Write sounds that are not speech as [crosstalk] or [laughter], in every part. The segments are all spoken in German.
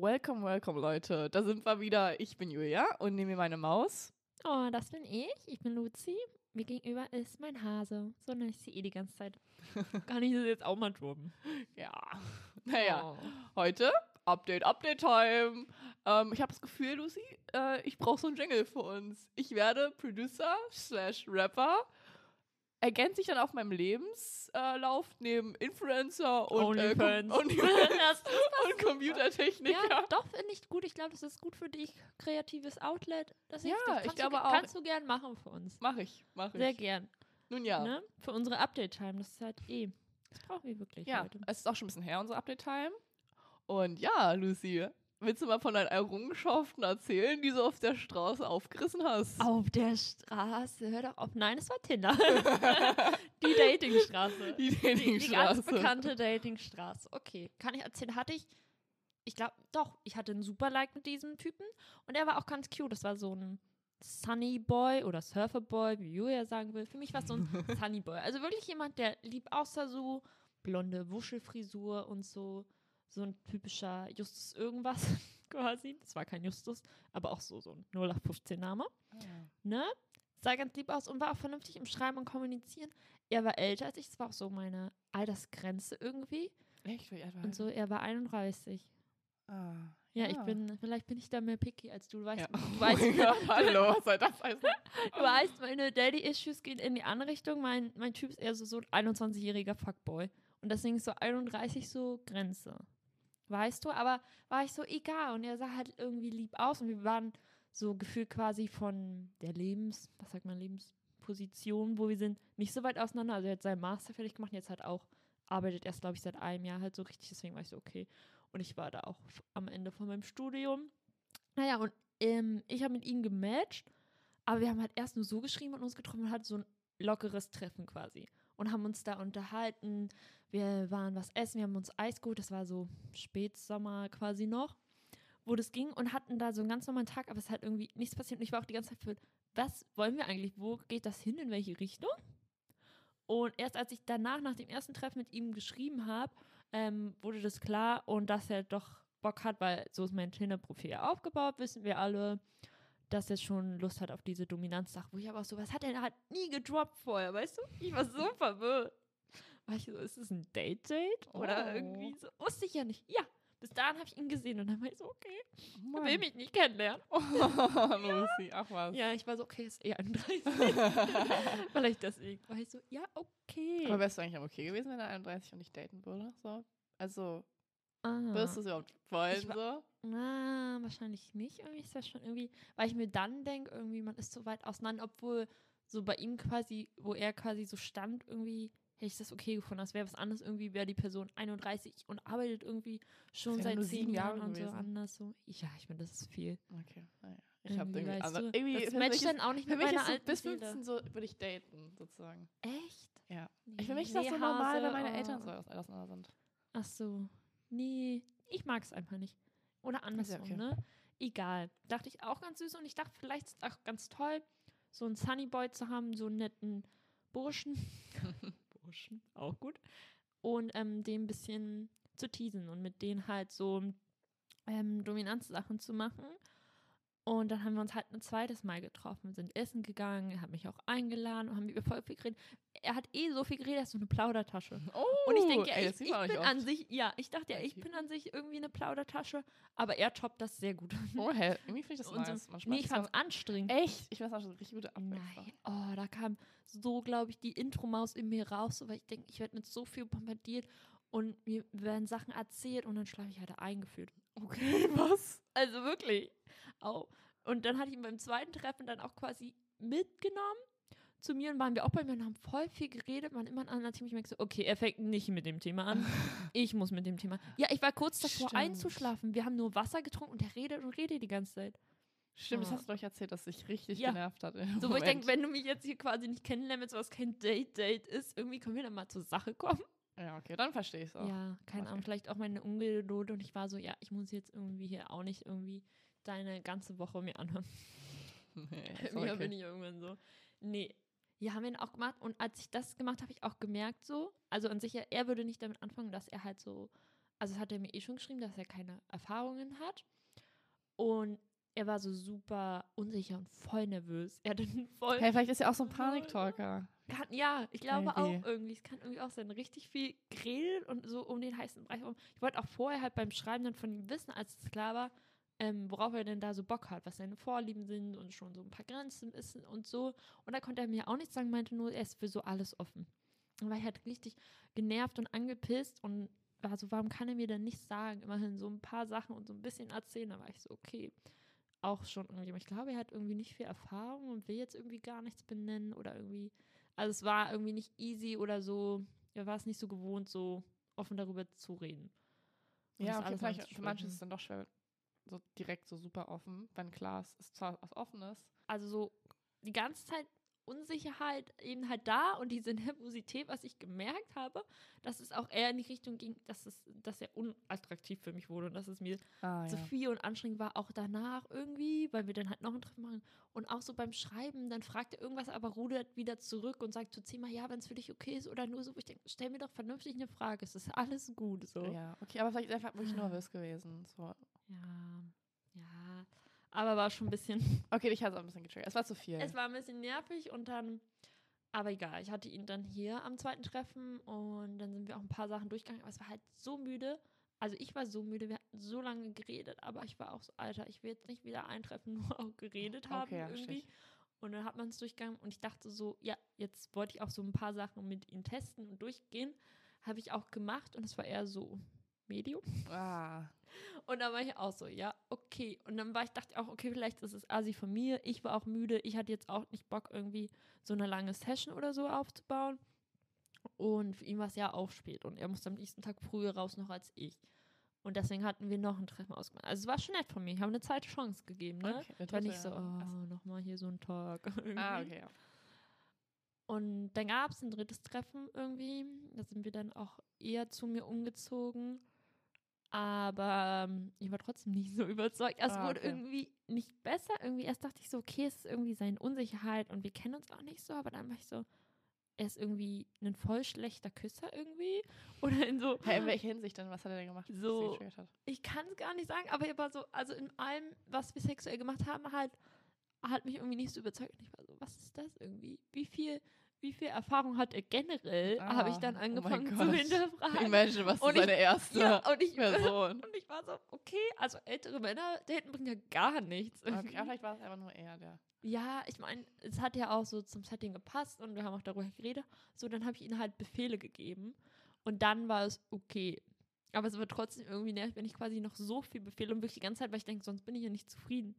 Welcome, welcome, Leute. Da sind wir wieder. Ich bin Julia und nehme mir meine Maus. Oh, das bin ich. Ich bin Luzi. Mir gegenüber ist mein Hase. So nenne ich sie eh die ganze Zeit. [laughs] Kann ich das jetzt auch mal droppen? Ja. Naja, Oh. heute Update, Update Time. Ähm, ich habe das Gefühl, Lucy, äh, ich brauche so einen Jingle für uns. Ich werde Producer slash Rapper. Ergänzt sich dann auf meinem Lebenslauf neben Influencer und, äh, Onlyfans. Onlyfans [laughs] Das und Computertechniker. Ja, doch, finde ich gut. Ich glaube, das ist gut für dich. Kreatives Outlet. Das Ja, ich Kannst glaube du, auch. Kannst du gern machen für uns. Mach ich, mach ich. Sehr gern. Nun ja. Ne? Für unsere Update-Time. Das ist halt eh. Das brauchen wir wirklich Ja, heute. es ist auch schon ein bisschen her, unsere Update-Time. Und ja, Lucy, willst du mal von deinen Errungenschaften erzählen, die du auf der Straße aufgerissen hast? Auf der Straße. Hör doch auf. Nein, es war Tinder. [laughs] die Datingstraße. Die Die, die ganz Datingstraße. bekannte Datingstraße. Okay, kann ich erzählen? Hatte ich, ich glaube, doch, ich hatte einen super Like mit diesem Typen und er war auch ganz cute. Das war so ein Sunny Boy oder Surfer Boy, wie Julia sagen will. Für mich war es so ein [laughs] Sunny Boy. Also wirklich jemand, der lieb aussah, so blonde Wuschelfrisur und so, so ein typischer Justus irgendwas [laughs] quasi. Das war kein Justus, aber auch so, so ein 0815-Name ne? Sah ganz lieb aus und war auch vernünftig im Schreiben und Kommunizieren. Er war älter als ich, das war auch so meine Altersgrenze irgendwie. Echt? Wie alt war Und so, er war 31. er? Ah, Ja, ich bin, vielleicht bin ich da mehr picky als du. Du weißt, Ja. [laughs] du, weißt, [laughs] Gott, hallo, soll das heißen? du weißt, meine Daddy-Issues gehen in die andere Richtung. Mein, mein Typ ist eher so, so ein 21-jähriger Fuckboy. Und deswegen ist so 31 so Grenze. Weißt du? Aber war ich so egal. Und er sah halt irgendwie lieb aus. Und wir waren so gefühlt quasi von der Lebens, was sagt man, Lebensposition, wo wir sind, nicht so weit auseinander. Also er hat seinen Master fertig gemacht, jetzt halt auch, arbeitet erst, glaube ich, seit einem Jahr halt so richtig, deswegen war ich so, okay. Und ich war da auch am Ende von meinem Studium. Naja, und ähm, ich habe mit ihm gematcht, aber wir haben halt erst nur so geschrieben und uns getroffen und hatten so ein lockeres Treffen quasi. Und haben uns da unterhalten. Wir waren was essen, wir haben uns Eis geholt, das war so Spätsommer quasi noch wo das ging und hatten da so einen ganz normalen Tag, aber es halt irgendwie nichts passiert. Und ich war auch die ganze Zeit für, was wollen wir eigentlich? Wo geht das hin? In welche Richtung? Und erst als ich danach, nach dem ersten Treffen mit ihm geschrieben habe, ähm, wurde das klar und dass er doch Bock hat, weil so ist mein Tinder-Profil aufgebaut, wissen wir alle, dass er schon Lust hat auf diese Dominanzsache. Wo ich aber auch so, was hat er halt nie gedroppt vorher, weißt du? Ich war so verwirrt. War ich so, ist es ein Date-Date? Oder Oh. irgendwie so, wusste ich ja nicht. Ja, bis dahin habe ich ihn gesehen und dann war ich so, okay, Oh will mich nicht kennenlernen. [laughs] Lucy, ach was. Ja, ich war so, okay, ist eh 31. [laughs] Vielleicht deswegen. War ich so, ja, okay. Aber wärst du eigentlich auch okay gewesen, wenn er 31 und nicht daten würde? So? Also, ah. würdest du es überhaupt wollen? Ich wa- So? Na, wahrscheinlich nicht. Irgendwie ist das schon irgendwie, weil ich mir dann denke, irgendwie, man ist so weit auseinander, obwohl so bei ihm quasi, wo er quasi so stand, irgendwie hätte ich das okay gefunden. Das wäre was anderes, irgendwie wäre die Person 31 und arbeitet irgendwie schon seit sieben Jahren Jahre und so anders so. Ja, ich meine, das ist viel. Okay, naja. Ich habe irgendwie, du, irgendwie das für matcht mich dann ist, auch nicht mit meiner so alten bis Seele. 15 so würde ich daten, sozusagen. Echt? Ja. Nee, Für mich ist das nee, so normal, wenn meine oh. Eltern so aus- auseinander sind. Ach so. Nee, ich mag es einfach nicht. Oder andersrum, okay. ne? Egal. Dachte ich auch ganz süß und ich dachte, vielleicht ist es auch ganz toll, so einen Sunny Boy zu haben, so einen netten Burschen. Burschen, auch gut. Und ähm, den ein bisschen zu teasen und mit denen halt so ähm, Dominanzsachen zu machen. Und dann haben wir uns halt ein zweites Mal getroffen, sind essen gegangen, er hat mich auch eingeladen und haben über voll viel geredet. Er hat eh so viel geredet, er ist so eine Plaudertasche. Oh, Und ich denke, ja, ey, ich, ich bin an sich, ja, ich dachte ja, ich bin an sich irgendwie eine Plaudertasche, aber er toppt das sehr gut. Oh, hä? Irgendwie finde ich das Und so- nice. Manchmal nee, ich das fand's anstrengend. Echt? Ich weiß auch schon richtig gute Abwechslung. Nein, oh, da kam so, glaube ich, die Intro-Maus in mir raus, so, weil ich denke, ich werde mit so viel bombardiert und mir werden Sachen erzählt und dann schlafe ich halt eingeführt. [laughs] Okay, was? Also wirklich. Au. Und dann hatte ich ihn beim zweiten Treffen dann auch quasi mitgenommen zu mir und waren wir auch bei mir und haben voll viel geredet, waren immer ein anderes Thema. Ich merke so, okay, er fängt nicht mit dem Thema an. [laughs] Ich muss mit dem Thema. Ja, ich war kurz davor Stimmt. einzuschlafen. Wir haben nur Wasser getrunken und er redet und redet die ganze Zeit. Stimmt, das Oh. hast du euch erzählt, dass dich richtig Ja. genervt hat. So, wo ich denke, wenn du mich jetzt hier quasi nicht kennenlernst, was kein Date-Date ist, irgendwie können wir dann mal zur Sache kommen. Ja, okay, dann verstehe ich es auch. Ja, keine Okay. Ahnung, vielleicht auch meine Ungeduld und ich war so, ja, ich muss jetzt irgendwie hier auch nicht irgendwie deine ganze Woche mir anhören. [laughs] Nee, [laughs] Mir okay. bin ich irgendwann so. Nee. Ja, haben wir ihn auch gemacht. Und als ich das gemacht habe, habe ich auch gemerkt, so, also an sich, ja, er würde nicht damit anfangen, dass er halt so also das hat er mir eh schon geschrieben, dass er keine Erfahrungen hat. Und er war so super unsicher und voll nervös. Er hatte [laughs] voll. Hey, vielleicht ist er auch so ein Paniktalker. Kann, ja, ich glaube Maybe. auch irgendwie. Es kann irgendwie auch sein, richtig viel geredet und so um den heißen Bereich. rum. Ich wollte auch vorher halt beim Schreiben dann von ihm wissen, als es klar war, ähm, worauf er denn da so Bock hat, was seine Vorlieben sind und schon so ein paar Grenzen ist und so. Und da konnte er mir auch nichts sagen, meinte nur, er ist für so alles offen. Und war ich halt richtig genervt und angepisst und war so, warum kann er mir denn nichts sagen? Immerhin so ein paar Sachen und so ein bisschen erzählen. Da war ich so, okay, auch schon irgendwie. Ich glaube, er hat irgendwie nicht viel Erfahrung und will jetzt irgendwie gar nichts benennen oder irgendwie. Also es war irgendwie nicht easy oder so. Er war es nicht so gewohnt, so offen darüber zu reden. Und Ja, alles vielleicht für manche ist es dann doch schwer, so direkt so super offen, wenn klar ist, ist zwar was Offenes. also so die ganze Zeit Unsicherheit eben halt da und diese Nervosität, was ich gemerkt habe, dass es auch eher in die Richtung ging, dass es, dass er unattraktiv für mich wurde und dass es mir Ah, zu viel und anstrengend war, auch danach irgendwie, weil wir dann halt noch ein Treffen machen und auch so beim Schreiben, dann fragt er irgendwas, aber rudert wieder zurück und sagt zu zehnmal, ja, wenn es für dich okay ist oder nur so, wo ich denke, stell mir doch vernünftig eine Frage, es ist alles gut, so. Ja, okay, aber vielleicht ist einfach wirklich nervös gewesen. So. ja, ja. Aber war schon ein bisschen [laughs] Okay, dich hat es auch ein bisschen getriggert. Es war zu viel. Es war ein bisschen nervig und dann, aber egal, ich hatte ihn dann hier am zweiten Treffen und dann sind wir auch ein paar Sachen durchgegangen, aber es war halt so müde. Also ich war so müde, wir hatten so lange geredet, aber ich war auch so, Alter, ich will jetzt nicht wieder eintreffen, [laughs] nur auch geredet haben okay, ja, irgendwie. Stich. Und dann hat man es durchgegangen und ich dachte so, ja, jetzt wollte ich auch so ein paar Sachen mit ihm testen und durchgehen. Habe ich auch gemacht und es war eher so Medium. Ah, Und dann war ich auch so, ja, okay. Und dann war ich, dachte ich auch, okay, vielleicht ist es Asi von mir. Ich war auch müde. Ich hatte jetzt auch nicht Bock, irgendwie so eine lange Session oder so aufzubauen. Und für ihn war es ja auch spät. Und er musste am nächsten Tag früher raus noch als ich. Und deswegen hatten wir noch ein Treffen ausgemacht. Also es war schon nett von mir. Ich habe eine zweite Chance gegeben, ne? okay. Ich war nicht so, oh, nochmal hier so ein Tag. [laughs] Ah, okay, ja. Und dann gab es ein drittes Treffen irgendwie. Da sind wir dann auch eher zu mir umgezogen. Aber ähm, ich war trotzdem nicht so [laughs] überzeugt. Es Ah, wurde okay. irgendwie nicht besser. Irgendwie erst dachte ich so, okay, es ist irgendwie seine Unsicherheit und wir kennen uns auch nicht so. Aber dann war ich so, er ist irgendwie ein voll schlechter Küsser irgendwie. [laughs] Oder in so, Hey, in welcher Hinsicht denn? Was hat er denn gemacht, So- ich kann es gar nicht sagen, aber er war so, also in allem, was wir sexuell gemacht haben, halt, hat mich irgendwie nicht so überzeugt. Und ich war so, was ist das irgendwie? Wie viel, wie viel Erfahrung hat er generell? habe ich Ah, dann oh angefangen zu Gott. hinterfragen. Imagine, was Und ist ich- seine erste ja, und ich, Person. [laughs] und ich war so, okay, also ältere Männer daten bringen ja gar nichts. Okay, [laughs] vielleicht war es einfach nur er, der. Ja, ich meine, es hat ja auch so zum Setting gepasst und wir haben auch darüber geredet. So, dann habe ich ihnen halt Befehle gegeben und dann war es okay. Aber es war trotzdem irgendwie nervig, wenn ich quasi noch so viel Befehle und wirklich die ganze Zeit, weil ich denke, sonst bin ich ja nicht zufrieden.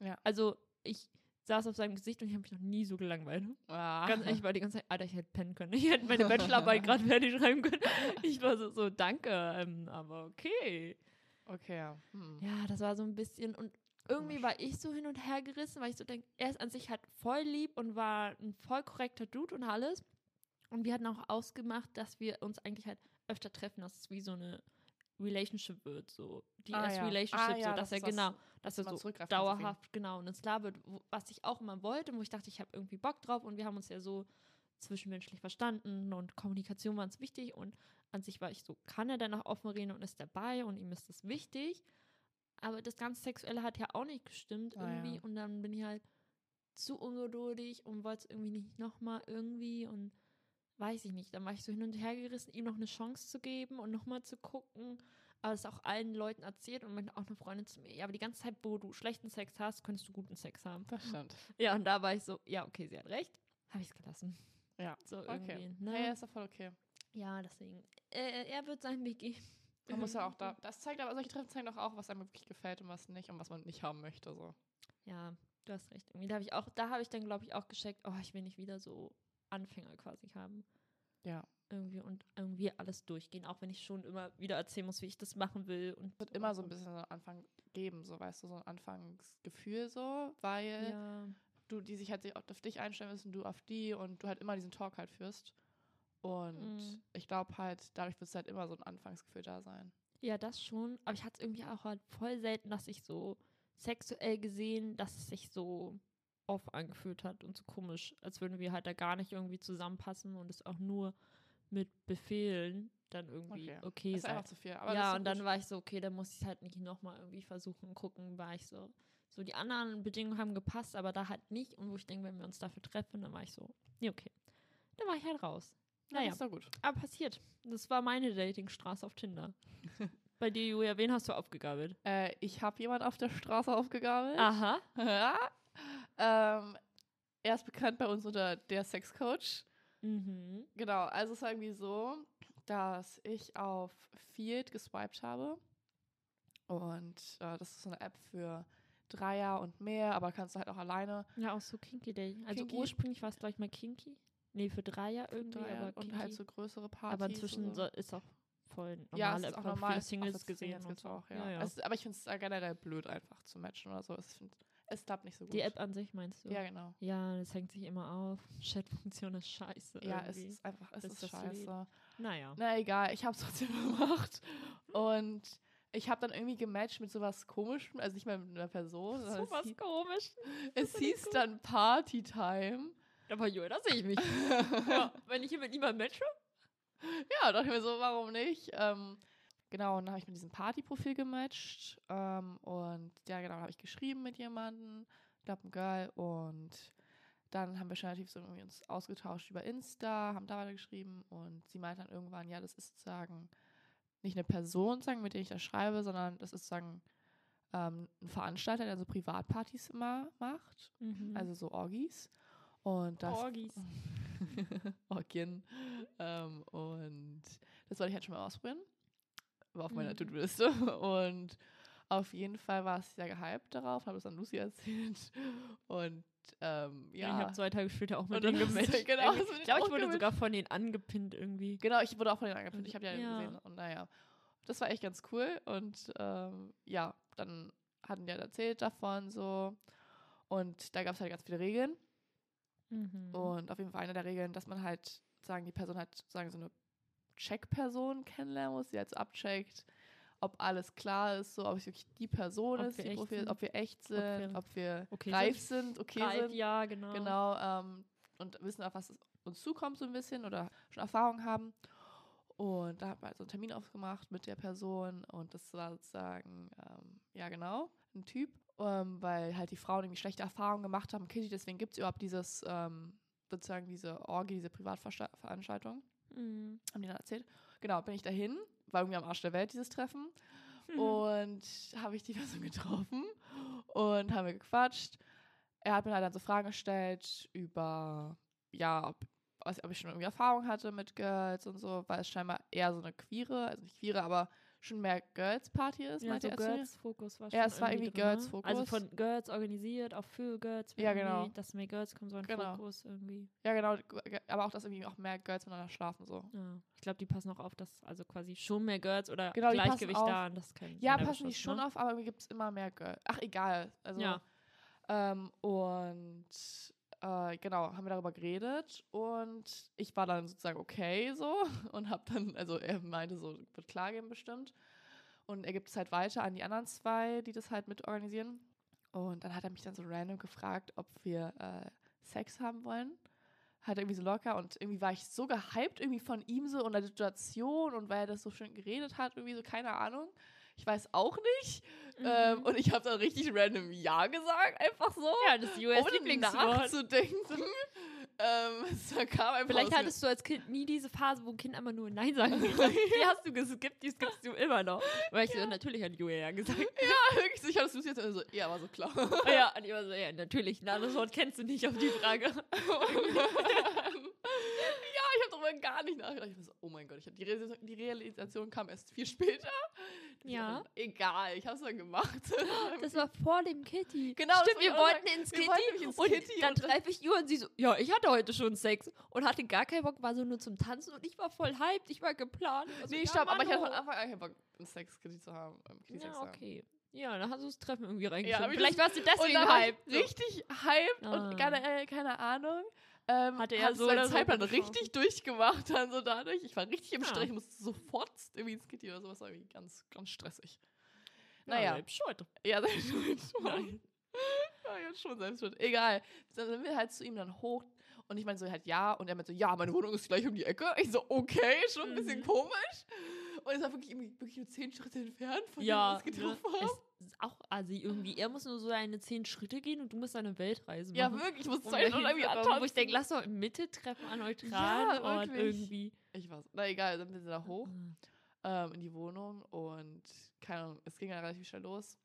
Ja. Also, ich saß auf seinem Gesicht und ich habe mich noch nie so gelangweilt. Ah. Ganz ehrlich, ich war die ganze Zeit, Alter, ich hätte pennen können. Ich hätte meine Bachelorarbeit [laughs] gerade fertig schreiben können. Ich war so, so danke, ähm, aber okay. Okay, ja. Hm. Ja, das war so ein bisschen und irgendwie war ich so hin und her gerissen, weil ich so denke, er ist an sich halt voll lieb und war ein voll korrekter Dude und alles. Und wir hatten auch ausgemacht, dass wir uns eigentlich halt öfter treffen, dass es wie so eine Relationship wird, so die Ah, ja. Relationship, Ah, ja, so, das dass er ist was, genau, dass er so dauerhaft genau und ins klar wird, wo, was ich auch immer wollte, wo ich dachte, ich habe irgendwie Bock drauf und wir haben uns ja so zwischenmenschlich verstanden und Kommunikation war uns wichtig und an sich war ich so, kann er dann auch offen reden und ist dabei und ihm ist das wichtig. Aber das ganze Sexuelle hat ja auch nicht gestimmt Ah, irgendwie ja. und dann bin ich halt zu ungeduldig und wollte es irgendwie nicht nochmal irgendwie und weiß ich nicht. Dann war ich so hin und her gerissen, ihm noch eine Chance zu geben und nochmal zu gucken. Aber es auch allen Leuten erzählt und meinte auch eine Freundin zu mir, ja, aber die ganze Zeit, wo du schlechten Sex hast, könntest du guten Sex haben. Das stimmt. Ja, und da war ich so, ja, okay, sie hat recht. Habe ich es gelassen. Ja. So Okay. irgendwie. Ne? Hey, ist doch voll okay. Ja, deswegen. Äh, er wird seinen Weg gehen. Man muss ja auch da. [laughs] Das zeigt aber, solche Treffen zeigen doch auch, was einem wirklich gefällt und was nicht und was man nicht haben möchte. So. Ja, du hast recht. Irgendwie, da habe ich auch, da habe ich dann, glaube ich, auch gecheckt, oh, ich will nicht wieder so Anfänger quasi haben. Ja. Irgendwie und irgendwie alles durchgehen, auch wenn ich schon immer wieder erzählen muss, wie ich das machen will. Und Es wird immer so ein bisschen so einen Anfang geben, so weißt du, so ein Anfangsgefühl so, weil Ja, du die sich halt sich auf dich einstellen müssen, du auf die und du halt immer diesen Talk halt führst. Und Mhm. ich glaube halt, dadurch wird es halt immer so ein Anfangsgefühl da sein. ja, das schon. Aber ich hatte es irgendwie auch halt voll selten, dass ich so sexuell gesehen, dass es sich so off angefühlt hat und so komisch, als würden wir halt da gar nicht irgendwie zusammenpassen und es auch nur mit Befehlen dann irgendwie okay, okay ist sein. einfach zu viel. Aber ja, und dann gut. war ich so, okay, dann muss ich halt nicht nochmal irgendwie versuchen, gucken, war ich so. So, die anderen Bedingungen haben gepasst, aber da halt nicht. Und wo ich denke, wenn wir uns dafür treffen, dann war ich so, nee, okay. Dann war ich halt raus. Ja, Naja, das ist doch gut. aber passiert. Das war meine Datingstraße auf Tinder. [laughs] Bei dir, Julia, wen hast du aufgegabelt? Äh, ich habe jemand auf der Straße aufgegabelt. Aha. [laughs] Ähm, er ist bekannt bei uns unter der Sexcoach. Mhm. Genau, also es war irgendwie so, dass ich auf Field geswiped habe. Und äh, das ist so eine App für Dreier und mehr, aber kannst du halt auch alleine Ja, auch so Kinky Dating. Also Kinky. ursprünglich war es gleich mal Kinky. Nee, für Dreier irgendwie, Dreier aber und Kinky. halt so größere Partys. aber inzwischen und so ist auch voll normale ja, es ist auch für normal. viele Singles gesehen und so. auch, ja. ja, ja. Es, aber ich finde es generell blöd, einfach zu matchen oder so. Es, find, es klappt nicht so gut. Die App an sich meinst du? Ja, genau. Ja, das hängt sich immer auf. Chat-Funktion ist scheiße. Ja, es irgendwie. ist einfach, es ist das lädt. scheiße. Naja. Na egal, ich habe es trotzdem [laughs] gemacht. Und ich habe dann irgendwie gematcht mit sowas Komischem, also nicht mal mit einer Person. sondern So was es hieß, komisch. es hieß gut. dann Partytime. Aber Jo, da sehe ich mich. [laughs] ja, wenn ich hier mit niemandem matche. Ja, dachte ich mir so, warum nicht? Ähm, genau, und dann habe ich mit diesem Partyprofil gematcht. Ähm, und ja, genau, habe ich geschrieben mit jemandem, glaube ein Girl. Und dann haben wir schon relativ so irgendwie uns ausgetauscht über Insta, haben da weiter geschrieben. Und sie meinte dann irgendwann, ja, das ist sozusagen nicht eine Person, sagen, mit der ich das schreibe, sondern das ist sozusagen ähm, ein Veranstalter, der so Privatpartys immer macht. Mhm. Also so Orgis. Und das Orgis. [laughs] Orgien. Ähm, und das wollte ich halt schon mal ausprobieren. War auf meiner Mhm. To-Do-Liste. [laughs] Und auf jeden Fall war es sehr gehypt darauf, habe es an Lucy [laughs] erzählt. Und ähm, Ich ja. habe zwei Tage später auch mit denen [laughs] gematcht. genau, ich glaube, ich wurde auch sogar von denen angepinnt irgendwie. Genau, ich wurde auch von denen angepinnt. Ich habe die ja, Ja. gesehen. Und naja, das war echt ganz cool. Und ähm, ja, dann hatten die halt erzählt davon so. Und da gab es halt ganz viele Regeln. Mhm. Und auf jeden Fall eine der Regeln, dass man halt, sagen, die Person halt, sagen, so eine Check-Person kennenlernen muss, die so abcheckt, ob alles klar ist, so, ob es wirklich die Person Ob ist, wir die Profil, ob wir echt Ob sind, wir ob wir okay reif sind. sind, okay Reif, sind. ja, genau. Genau, ähm, und wissen, auf was uns zukommt, so ein bisschen oder schon Erfahrung haben. Und da hat man halt so einen Termin aufgemacht mit der Person und das war sozusagen, ähm, ja genau, ein Typ, ähm, weil halt die Frauen irgendwie schlechte Erfahrungen gemacht haben, Kitty, deswegen gibt es überhaupt dieses, ähm, sozusagen diese Orgie, diese Privatveranstaltung, Mhm. haben die dann erzählt. Genau, bin ich dahin, war irgendwie am Arsch der Welt, dieses Treffen. Mhm. Und habe ich die Person getroffen und haben wir gequatscht. Er hat mir halt dann so Fragen gestellt über, ja, ob, ob ich schon irgendwie Erfahrung hatte mit Girls und so, weil es scheinbar eher so eine queere, also nicht queere, aber schon mehr Girls-Party ist, Ja, so zu mir. Girls-Fokus war Ja, schon es war irgendwie drin, ne? Girls-Fokus. Also von Girls organisiert, auch für Girls. Ja, genau. Dass mehr Girls kommen, so ein Genau. Fokus irgendwie. Ja, genau, aber auch, dass irgendwie auch mehr Girls miteinander schlafen, so. Ja. Ich glaube, die passen auch auf, dass also quasi schon mehr Girls oder Genau, Gleichgewicht da und das können. Ja, passen die schon ne? auf, aber gibt es immer mehr Girls. Ach, egal. Also, Ja. Ähm, und äh, genau, haben wir darüber geredet und ich war dann sozusagen okay so [laughs] und habe dann, also er meinte so, wird klar gehen bestimmt. Und er gibt es halt weiter an die anderen zwei, die das halt mit organisieren. Und dann hat er mich dann so random gefragt, ob wir äh, Sex haben wollen. Hat irgendwie so locker und irgendwie war ich so gehypt irgendwie von ihm so und der Situation und weil er das so schön geredet hat, irgendwie so, keine Ahnung. Ich weiß auch nicht. Ähm, Mhm. und ich habe dann richtig random Ja gesagt, einfach so. ja, das ist US ohne Lieblingswort. nachzudenken. ähm, [laughs] es kam einfach Vielleicht hattest du als Kind nie diese phase, wo ein Kind immer nur Nein sagen will. [laughs] Die hast du geskippt, die skippst du immer noch. Weil ich so, natürlich hat Julia ja gesagt. ja, wirklich sicher, dass du es jetzt so, ja, war so klar. [laughs] ja, und ich war so, ja, natürlich. Ein anderes Wort kennst du nicht auf die Frage. ja, ich habe darüber gar nicht nachgedacht. Ich war so, oh mein Gott, ich hab die, Realisation, die Realisation kam erst viel später. Ich Ja. egal, ich habe es dann gemacht. [laughs] Das war vor dem Kitty. Genau, Stimmt, wir ich wollten sagen. ins Wir Kitty. wollten ins und Kitty dann treffe ich Ju und sie so, ja, ich hatte heute schon Sex und hatte gar keinen Bock, war so nur zum Tanzen und ich war voll hyped, ich war geplant. Ich war so, nee, ja, stopp, aber ich hatte von Manu. Anfang an keinen Bock, einen Sex-Kitty zu haben. Ähm, Kitty Sex Ja, zu haben. okay. Ja, dann hast du das Treffen irgendwie hab reingeschrieben. ich Vielleicht warst du deswegen ich hyped. So. richtig hyped Ah. und keine, äh, keine Ahnung. Ähm, Hatte er so seinen Zeitplan richtig durchgemacht dann so dadurch. Ich war richtig im Ah. Stress, ich musste sofort irgendwie ins Kitty oder sowas. War irgendwie ganz, ganz stressig. Ja, Naja. selbst schuld. Ja, [laughs] selbst schuld. Nein. Ja, jetzt schon selbst schuld. Egal. Dann sind wir halt zu ihm dann hoch Und ich meinte so halt ja. Und er meinte so, ja, meine Wohnung ist gleich um die Ecke. Ich so, okay, schon ein bisschen Mhm. komisch. Und es war wirklich, wirklich nur zehn Schritte entfernt von Ja, dem, ne, was getroffen haben. es ist auch assi irgendwie. Er muss nur so eine zehn Schritte gehen und du musst eine Weltreise Ja, machen. wirklich, ich muss zwei Stunden irgendwie antanzen. Wo ich denke, lass doch Mitte treffen an neutralen Ort wirklich. irgendwie. Ich weiß. Na egal, dann sind wir da hoch. Ah. ähm, in die Wohnung und keine Ahnung, es ging ja relativ schnell los.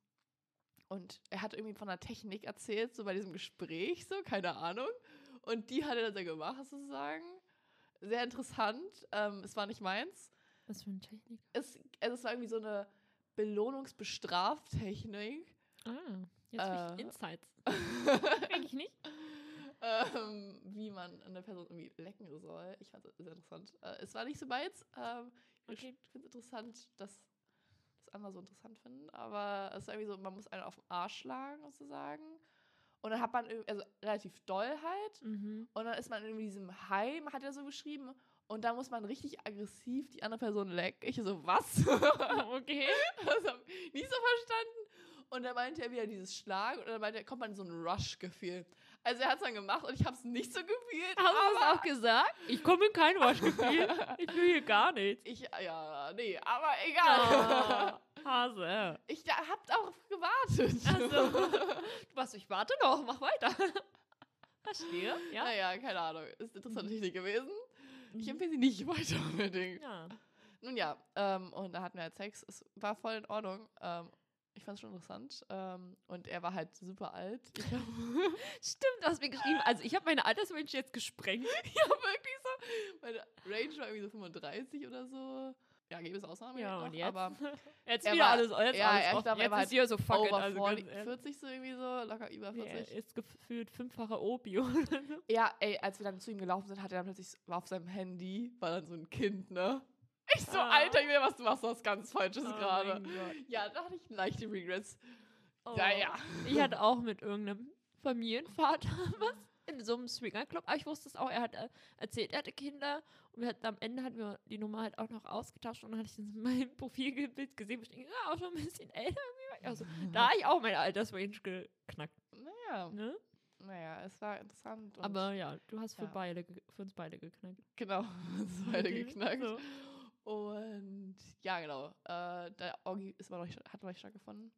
Und er hat irgendwie von der Technik erzählt, so bei diesem Gespräch, so, keine Ahnung. Und die hat er dann so gemacht, sozusagen. Sehr interessant. Ähm, es war nicht meins. Was für eine Technik. Es, also es war irgendwie so eine Belohnungsbestraftechnik. Ah, jetzt habe Äh. ich Insights. [laughs] Eigentlich nicht. ähm, wie man eine Person irgendwie lecken soll. Ich fand es sehr interessant. Äh, es war nicht so meins. Ähm, Okay. Ich finde es interessant, dass das andere so interessant finden, aber es ist irgendwie so, man muss einen auf den Arsch schlagen, sozusagen. Und dann hat man, also relativ doll halt, Mhm. und dann ist man in diesem Heim, hat er so beschrieben, und da muss man richtig aggressiv die andere Person lecken. Ich so, was? [laughs] Okay. das hab ich nicht so verstanden. Und dann meinte er wieder dieses Schlagen, und dann meinte er, kommt man in so ein Rush-Gefühl. Also er hat es dann gemacht, und ich habe es nicht so gefühlt, Hast du das auch gesagt? Ich komme in kein Waschgefühl. ich will hier gar nichts. ich, ja, nee, aber egal. Oh, [laughs] Hase. Ich da, hab darauf gewartet. Also, du [laughs] warst, ich warte noch, mach weiter. Verstehe, ja. Naja, keine Ahnung. Ist eine interessante Mhm. Technik gewesen. Ich Mhm. empfehle sie nicht [laughs] weiter unbedingt. Ja. Nun ja, ähm, und da hatten wir halt Sex. Es war voll in Ordnung. Ähm, ich fand es schon interessant. Ähm, und er war halt super alt. Hab, [laughs] Stimmt, du hast mir geschrieben. Also, ich habe meine Altersrange jetzt gesprengt. [laughs] ja, wirklich so. Meine Range war irgendwie so 35 oder so. Ja, gäbe es Ausnahmen. Ja, noch, und jetzt? Aber [laughs] Jetzt Er wieder war- alles, jetzt ja, alles ja, ich er jetzt war ist hier so fuck it, over also 40, ganz ehrlich. 40 so irgendwie so, locker über Nee, 40. Er ist gefühlt fünffacher Opio. [laughs] Ja, ey, als wir dann zu ihm gelaufen sind, hat er dann plötzlich, war auf seinem Handy, war dann so ein Kind, ne? Ich so, Ah. Alter, ich will, was du machst, was ganz Falsches Oh gerade. Ja, da hatte ich leichte Regrets. Oh. Ja, ja. Ich hatte auch mit irgendeinem Familienvater [laughs] was in so einem Swingerclub. Aber ich wusste es auch. Er hat äh, erzählt, er hatte Kinder. Und wir hatten, am Ende hatten wir die Nummer halt auch noch ausgetauscht. Und dann hatte ich das in meinem [laughs] Profilbild gesehen. Ich denke, ja, auch schon ein bisschen älter. Also, [laughs] da habe ich auch meine Altersrange geknackt. Naja, Ne? naja, es war interessant. Aber ja, du hast für, ja. beide, ge- für uns beide geknackt. Genau, [laughs] es beide Okay, geknackt. so. Und ja, genau. Äh, der Orgi ist noch hat noch nicht stattgefunden.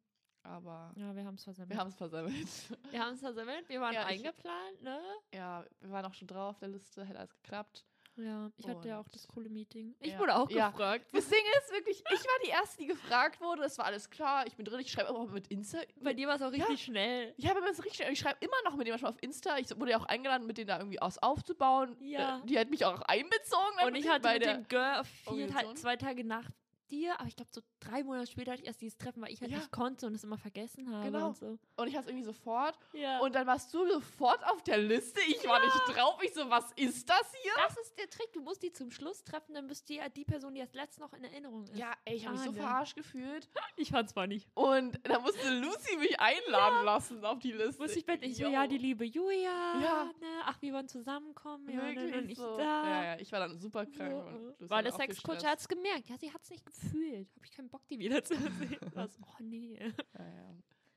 Aber Ja, wir haben es versemmelt. wir haben es versemmelt. [laughs] Wir haben es versemmelt. Wir waren Ja, eingeplant, ne? ja, wir waren auch schon drauf auf der Liste, hätte alles geklappt. Ja, ich hatte ja auch Und- das coole Meeting. Ich Ja. wurde auch Ja. gefragt. Das Ding ist wirklich, ich war die Erste, die gefragt wurde. Es war alles klar. Ich bin drin. Ich schreibe immer mit Insta. Bei dir war es auch richtig schnell. Ich habe immer so richtig, ich schreibe immer noch mit manchmal auf Insta. Ich wurde ja auch eingeladen, mit denen da irgendwie aus aufzubauen. Ja. Äh, Die hat mich auch einbezogen. Und ich hatte bei mit der, dem Girl vier, Organisation. halt zwei Tage nach dir, aber ich glaube so drei Monate später hatte ich erst dieses Treffen, weil ich halt Ja. nicht konnte und es immer vergessen habe Genau. und so. Und ich hatte es irgendwie sofort. Ja. Und dann warst du sofort auf der Liste. Ich war nicht drauf. Ich so, was ist das hier? das ist der Trick, du musst die zum Schluss treffen, dann bist du ja die Person, die als letztes noch in Erinnerung ist. Ja, ey, ich habe mich so Frage. verarscht gefühlt. [laughs] ich fand zwar nicht. Und da musste Lucy mich einladen lassen auf die Liste. Muss ich bei ich so, ja, die liebe Julia, Ja. ne, ach, wir wollen zusammenkommen, ja, ne, Wirklich und ich so. da. Ja, ja, ich war dann super krank. So, und Lucy Weil hat der Sexcoach gestresst. hat es gemerkt. Ja, sie hat es nicht gefühlt. Habe ich keinen Bock, die wieder zu [laughs] sehen. Was? Oh nee. Ja, ja.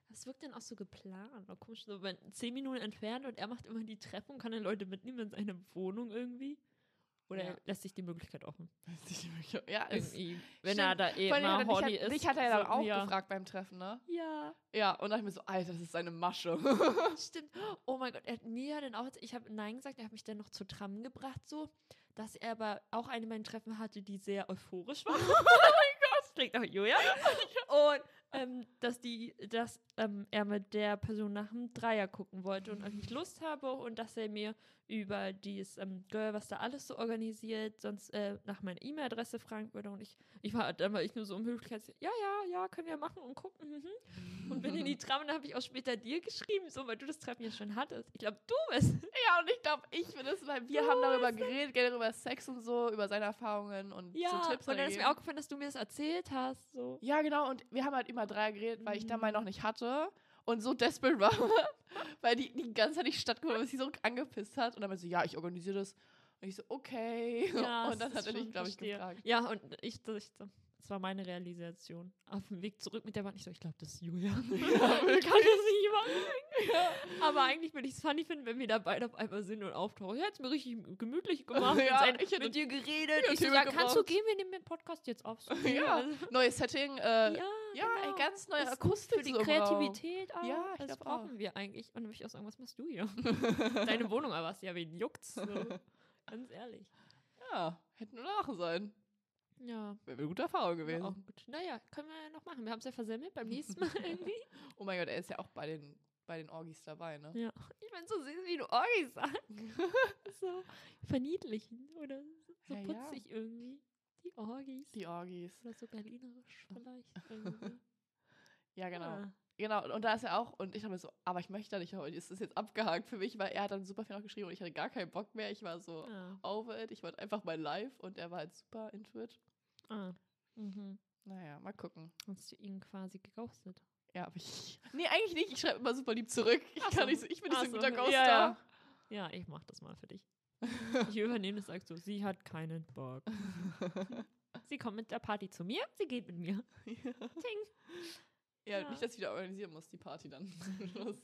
Das wirkt dann auch so geplant. Oh, komisch, so wenn zehn Minuten entfernt und er macht immer die Treppe und kann dann Leute mitnehmen in seine Wohnung irgendwie. Oder Ja. er lässt sich die Möglichkeit offen. Weiß nicht wirklich. Ja, ist. Irgendwie. Wenn Stimmt. er da eh mal er- horny ist. dich hat er ja dann auch ja. gefragt beim Treffen, ne? Ja, Ja, und dann ich mir so, Alter, das ist seine Masche. stimmt. Oh mein Gott, er hat mir ja dann auch, ich habe Nein gesagt, er hat mich dann noch zu Tram gebracht, so, dass er aber auch eine meiner Treffen hatte, die sehr euphorisch war. [laughs] oh mein Gott, das klingt nach Julia. Und ähm, dass die, dass ähm, er mit der Person nach einem Dreier gucken wollte und ich Lust habe und dass er mir über dieses ähm, Girl, was da alles so organisiert, sonst äh, nach meiner E-Mail-Adresse fragen würde. Und ich, ich war dann war ich nur so um Höflichkeit, ja, ja, ja, können wir machen und gucken. Mhm. Und bin in die Tram und dann habe ich auch später dir geschrieben, so, weil du das Treffen ja schon hattest. Ich glaube, du bist. [laughs] ja, und ich glaube, ich bin es, weil wir Du haben darüber geredet, generell über Sex und so, über seine Erfahrungen und Ja, so Tipps. und dann ist mir auch gefallen, dass du mir das erzählt hast. So. Ja, genau. Und wir haben halt immer drei geredet, weil ich da Mhm. mal noch nicht hatte. Und so desperate war, [laughs] [laughs] weil die die ganze Zeit nicht stattgefunden hat, was sie so angepisst hat. Und dann meinte sie, ja, ich organisiere das. Und ich so, okay. Ja, [laughs] und dann das hat er schon- glaube ich, gefragt. Ja, und ich, ich so, Das war meine Realisation. Auf dem Weg zurück mit der Bahn. Ich so, ich glaube, das ist Julia. Ja, ich kann das nicht machen. Aber eigentlich würde ich es funny finden, wenn wir da beide auf einmal sind und auftauchen. Ja, hat mir richtig gemütlich [laughs] gemacht. Ja, sein, ich hätte- mit dir geredet. Ich so, ja, kannst du gehen? Wir nehmen den Podcast jetzt auf. So, [laughs] Ja, neues Setting. Äh, ja, ja, genau. ganz neue Das Akustik für die so Kreativität auch. Ja, ich das glaub auch. brauchen wir eigentlich. Und dann würde ich auch sagen, was machst du hier? [laughs] Deine Wohnung, aber was? Ja, wen juckt's? So. Ganz ehrlich. ja, hätten nur lachen sein. Ja, Wäre eine gute Erfahrung gewesen. gut. Naja, können wir ja noch machen. Wir haben es ja versemmelt beim nächsten Mal irgendwie. Oh mein Gott, er ist ja auch bei den, bei den Orgis dabei, ne? Ja. Ich bin so süß, wie du Orgis sagst. [laughs] so verniedlichen oder so Ja, ja. putzig irgendwie. Die Orgis. Die Orgis. Oder so berlinerisch [laughs] vielleicht. irgendwie. Ja, genau. Ja. Genau, und da ist er auch, und ich habe mir so, aber ich möchte da nicht heute, ist das jetzt abgehakt für mich, weil er hat dann super viel noch geschrieben und ich hatte gar keinen Bock mehr. Ich war so Ah. over it, ich wollte einfach mal live und er war halt super into it. Ah. Mhm. Naja, mal gucken. Hast du ihn quasi geghostet? Ja, aber ich. [laughs] Nee, eigentlich nicht. Ich schreibe immer super lieb zurück. Ich kann so. nicht so, ich bin nicht so ein guter Ghoster. ja, ja. Ja, ich mach das mal für dich. [laughs] Ich übernehme das, sagst du, sie hat keinen Bock. [laughs] sie kommt mit der Party zu mir, sie geht mit mir. Ting. ja, Ja. nicht, dass ich wieder organisieren muss, die Party dann. Schluss.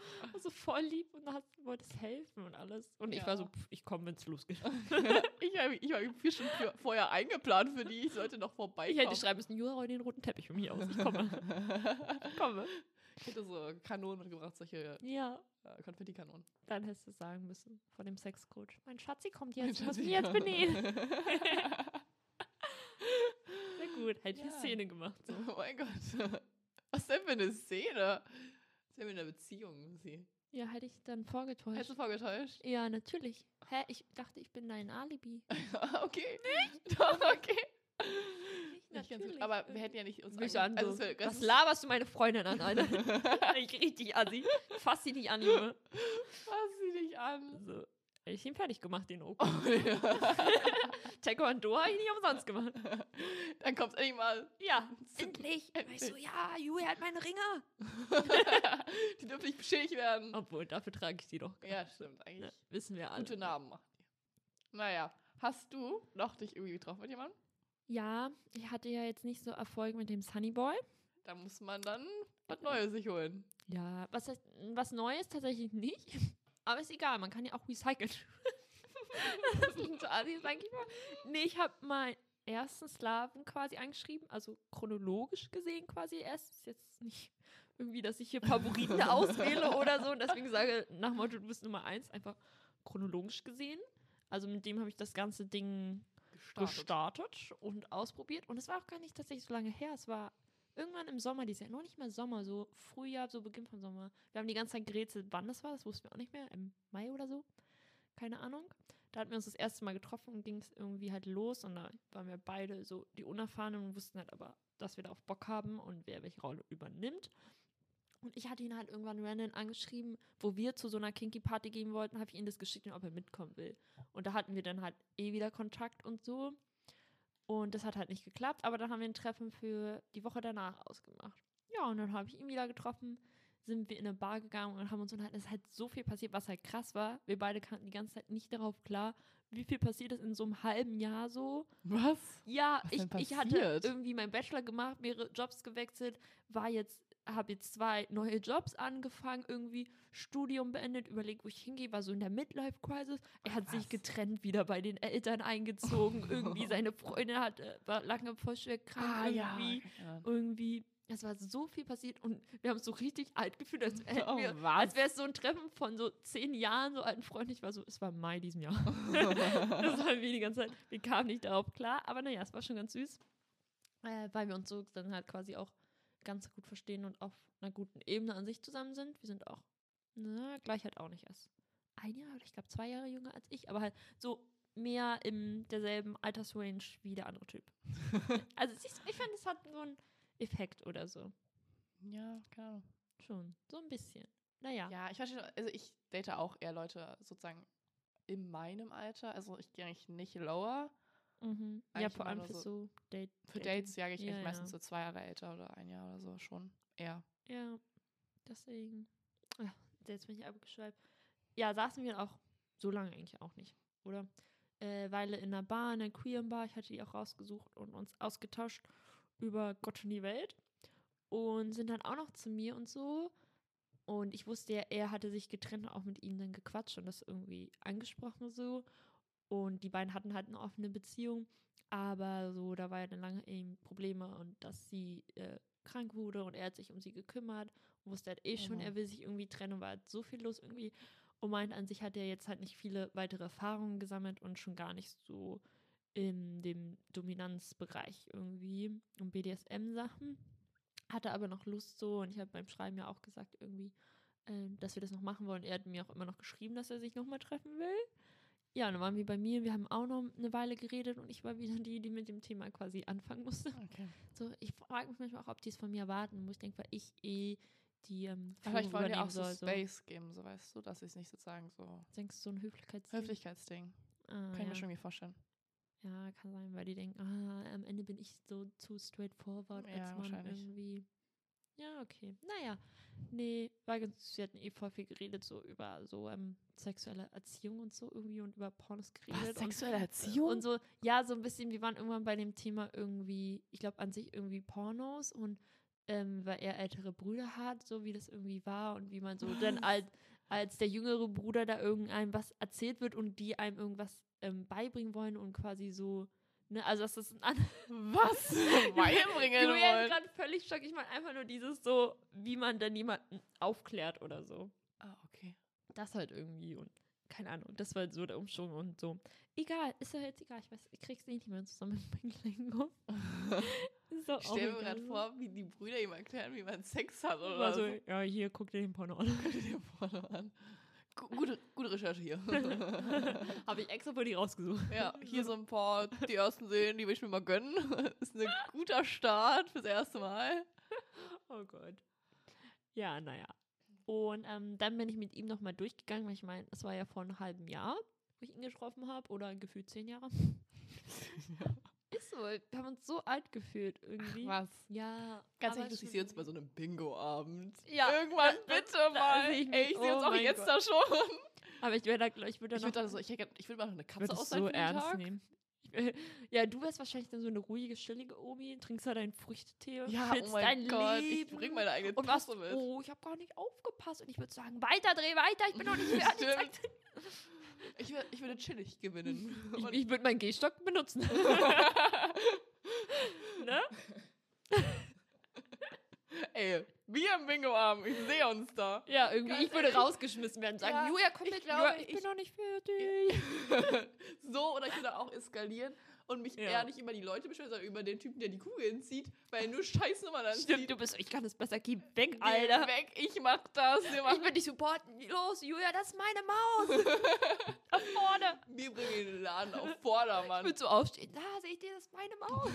[laughs] Also voll lieb und hast, wolltest helfen und alles. Und ich Ja. war so, pff, ich komme, wenn es losgeht. [laughs] ich habe ich vier Stunden für, vorher eingeplant für die. Ich sollte noch vorbeikommen. Ich hätte schreiben müssen, Jura, roll den roten Teppich von mir aus. Ich komme. Ich komme. Ich hätte so Kanonen mitgebracht, solche Ja, äh, Konfettikanonen. dann hättest du sagen müssen vor dem Sexcoach. Mein Schatzi kommt jetzt, ich muss mich jetzt benehmen. [laughs] Sehr gut, hätte ich eine. Szene gemacht. So. Oh mein Gott. Was denn für eine Szene? Sind wir in einer Beziehung, Lucy? Ja, hätte ich dann vorgetäuscht. Hättest du vorgetäuscht? Ja, natürlich. Hä, ich dachte, ich bin dein Alibi. [laughs] okay. Nicht? Doch, okay. Nicht Nicht ganz gut. Aber wir hätten ja nicht uns Mich an, also das was laberst du meine Freundin an, Alter? [laughs] [laughs] ich richtig assi. Fass sie nicht an, Junge. Fass sie nicht an. So, hätte ich ihn fertig gemacht, den Opa. Oh, ja. [laughs] Taekwondo habe ich nicht umsonst gemacht. [laughs] Dann kommt's endlich mal. Ja, endlich. endlich. Ich so, ja, Julia hat meine Ringe. [laughs] die dürfen nicht beschädigt werden. Obwohl, dafür trage ich sie doch. Ja, stimmt. Eigentlich Ne, wissen wir alle. gute Namen machen die. Naja, hast du noch dich irgendwie getroffen mit jemandem? Ja, ich hatte ja jetzt nicht so Erfolg mit dem Sunny Boy. Da muss man dann was Neues sich holen. Ja, was, was Neues tatsächlich nicht. Aber ist egal, man kann ja auch recyceln. das ist ist eigentlich mal. Nee, ich habe meinen ersten Slaven quasi angeschrieben, also chronologisch gesehen quasi erst. Ist jetzt nicht irgendwie, dass ich hier Favoriten [laughs] auswähle oder so und deswegen sage, nach Motto, du bist Nummer eins, einfach chronologisch gesehen. Also mit dem habe ich das ganze Ding gestartet und ausprobiert. Und es war auch gar nicht tatsächlich so lange her. Es war irgendwann im Sommer dieses Jahr, noch nicht mal Sommer, so Frühjahr, so Beginn von Sommer. Wir haben die ganze Zeit gerätselt, wann das war, das wussten wir auch nicht mehr, im Mai oder so. Keine Ahnung. Da hatten wir uns das erste Mal getroffen und ging es irgendwie halt los und da waren wir beide so die Unerfahrenen und wussten halt aber, dass wir darauf Bock haben und wer welche Rolle übernimmt. Und ich hatte ihn halt irgendwann random angeschrieben, wo wir zu so einer Kinky-Party gehen wollten, habe ich ihm das geschickt, ob er mitkommen will. Und da hatten wir dann halt eh wieder Kontakt und so. Und das hat halt nicht geklappt, aber dann haben wir ein Treffen für die Woche danach ausgemacht. Ja, und dann habe ich ihn wieder getroffen, sind wir in eine Bar gegangen und haben uns unterhalten. Es ist halt so viel passiert, was halt krass war. Wir beide kannten die ganze Zeit nicht darauf klar, wie viel passiert ist in so einem halben Jahr so. Was? Ja, Was ich, ich hatte irgendwie meinen Bachelor gemacht, mehrere Jobs gewechselt, war jetzt, habe jetzt zwei neue Jobs angefangen, irgendwie Studium beendet, überlegt, wo ich hingehe, war so in der Midlife-Crisis. Er hat sich Was? getrennt, wieder bei den Eltern eingezogen, [laughs] irgendwie seine Freundin hat, war lange voll schwer krank, Ah, irgendwie, ja. irgendwie. Es war so viel passiert und wir haben uns so richtig alt gefühlt, als Oh, wir, was? als wäre es so ein Treffen von so zehn Jahren, so alten Freunden. Ich war so, es war Mai diesem Jahr. [laughs] das waren wir die ganze Zeit. Wir kamen nicht darauf klar, aber naja, es war schon ganz süß, äh, weil wir uns so dann halt quasi auch ganz gut verstehen und auf einer guten Ebene an sich zusammen sind. Wir sind auch, na, gleich halt auch nicht erst ein Jahr oder ich glaube zwei Jahre jünger als ich, aber halt so mehr in derselben Altersrange wie der andere Typ. [laughs] also siehst du, ich finde, es hat so einen Effekt oder so. ja, Ahnung. Schon, so ein bisschen. Naja. Ja, ich verstehe, schon, also ich date auch eher Leute sozusagen in meinem Alter. Also ich gehe eigentlich nicht lower. Mhm. Ja, vor allem für so so Date. Für. Dates jage ich Ja, echt meistens ja. so zwei Jahre älter oder ein Jahr oder so schon. Eher. Ja, deswegen. Ja, jetzt bin ich abgeschweift. Ja, saßen wir auch so lange eigentlich auch nicht, oder? äh, Weile in einer Bar, in einer queeren Bar. Ich hatte die auch rausgesucht und uns ausgetauscht über Gott und die Welt. Und sind dann auch noch zu mir und so. Und ich wusste ja, er hatte sich getrennt und auch mit ihm dann gequatscht und das irgendwie angesprochen so. Und die beiden hatten halt eine offene Beziehung. Aber so, da war ja dann lange eben Probleme und dass sie äh, krank wurde und er hat sich um sie gekümmert und wusste halt eh schon, Mhm. er will sich irgendwie trennen und war halt so viel los irgendwie. Und meint, an sich hat er jetzt halt nicht viele weitere Erfahrungen gesammelt und schon gar nicht so in dem Dominanzbereich irgendwie und BDSM-Sachen. Hatte aber noch Lust so und ich habe beim Schreiben ja auch gesagt irgendwie, ähm, dass wir das noch machen wollen. Er hat mir auch immer noch geschrieben, dass er sich nochmal treffen will. Ja, und dann waren wir bei mir, wir haben auch noch eine Weile geredet und ich war wieder die, die mit dem Thema quasi anfangen musste. Okay. So, ich frage mich manchmal auch, ob die es von mir erwarten, wo ich denke, weil ich eh die ähm, Vielleicht wollen die auch soll. So. Space geben, so weißt du, dass ich es nicht sozusagen so Denkst du, so ein Höflichkeitsding? Höflichkeitsding. Ah, Kann ich ja. mir schon irgendwie vorstellen. Ja, kann sein, weil die denken, ah, am Ende bin ich so zu straightforward, als Ja, man wahrscheinlich. irgendwie. Ja, okay. Naja, nee, war ganz. Wir hatten eh voll viel geredet, so über so ähm, sexuelle Erziehung und so irgendwie und über Pornos geredet. und, sexuelle Erziehung? und so, ja, so ein bisschen, wir waren irgendwann bei dem Thema irgendwie, ich glaube an sich irgendwie Pornos und ähm, weil er ältere Brüder hat, so wie das irgendwie war und wie man so dann Was? als, als der jüngere Bruder da irgendeinem was erzählt wird und die einem irgendwas ähm, beibringen wollen und quasi so, ne, also das ist ein an Was? [laughs] Beibringen Julia ist wollen? gerade völlig schock. Ich meine einfach nur dieses so, wie man dann jemanden aufklärt oder so. Ah, okay. Das halt irgendwie und keine Ahnung, das war halt so der Umschwung und so. Egal, ist ja jetzt egal. Ich weiß, ich krieg's nicht mehr zusammen mit meinem kleinen Kopf. [laughs] Ist doch Ich stelle mir gerade vor, wie die Brüder ihm erklären, wie man Sex hat oder War so, so. ja, hier, guck dir den Porno an. [laughs] Guck dir vorne an. Gu- Gute, gute Recherche hier. [laughs] Habe ich extra für die rausgesucht. ja, hier so ein paar, die ersten sehen, die will ich mir mal gönnen. [laughs] Ist ein guter Start fürs erste Mal. Oh Gott. Ja, naja. Und ähm, dann bin ich mit ihm nochmal durchgegangen, weil ich meine, das war ja vor einem halben Jahr, wo ich ihn getroffen habe, oder gefühlt zehn Jahre. [laughs] Ist so, wir haben uns so alt gefühlt irgendwie. Was? Ja. Ganz ehrlich, schon siehst uns bei so einem Bingo-Abend. Ja, Irgendwann da- [laughs] da- bitte da mal. sehe ich. Ey, ich sehe Oh uns auch mein jetzt Gott. da schon. Aber ich würde da, ich würde Ich da noch würde so, ich, ich würde mal noch eine Katze ausleihen so ernst Tag. nehmen. Ich Ja, du wärst wahrscheinlich dann so eine ruhige, chillige Omi, trinkst da deinen Früchtetee, Ja, oh dein Gott, Leben. ich bring meine eigene und Tasse mit. oh, ich habe gar nicht aufgepasst. Und ich würde sagen, weiter, dreh weiter, ich bin noch nicht [laughs] fertig. [laughs] Ich, wür- ich würde chillig gewinnen. Ich, ich würde meinen Gehstock benutzen. [laughs] ne? Ey, wir im Bingo-Abend, ich sehe uns da. Ja, irgendwie, Ganz ich würde ehrlich. rausgeschmissen werden und sagen, Ja, Julia, komm ich mit, glaube, Julia, ich, ich- bin noch nicht fertig. [laughs] so, oder ich würde auch eskalieren und mich Ja. eher nicht über die Leute beschweren, sondern über den Typen, der die Kugeln zieht, weil er nur Scheißnummern anzieht. Stimmt, du bist, ich kann es besser, geh weg, Geh Alter. weg, ich mach das. Wir, Ich machen, will dich supporten. Los, Julia, das ist meine Maus. [laughs] da vorne. wir bringen den Laden auf Ich Vordermann. würde so aufstehen. Da sehe ich dir, das ist meine Maus.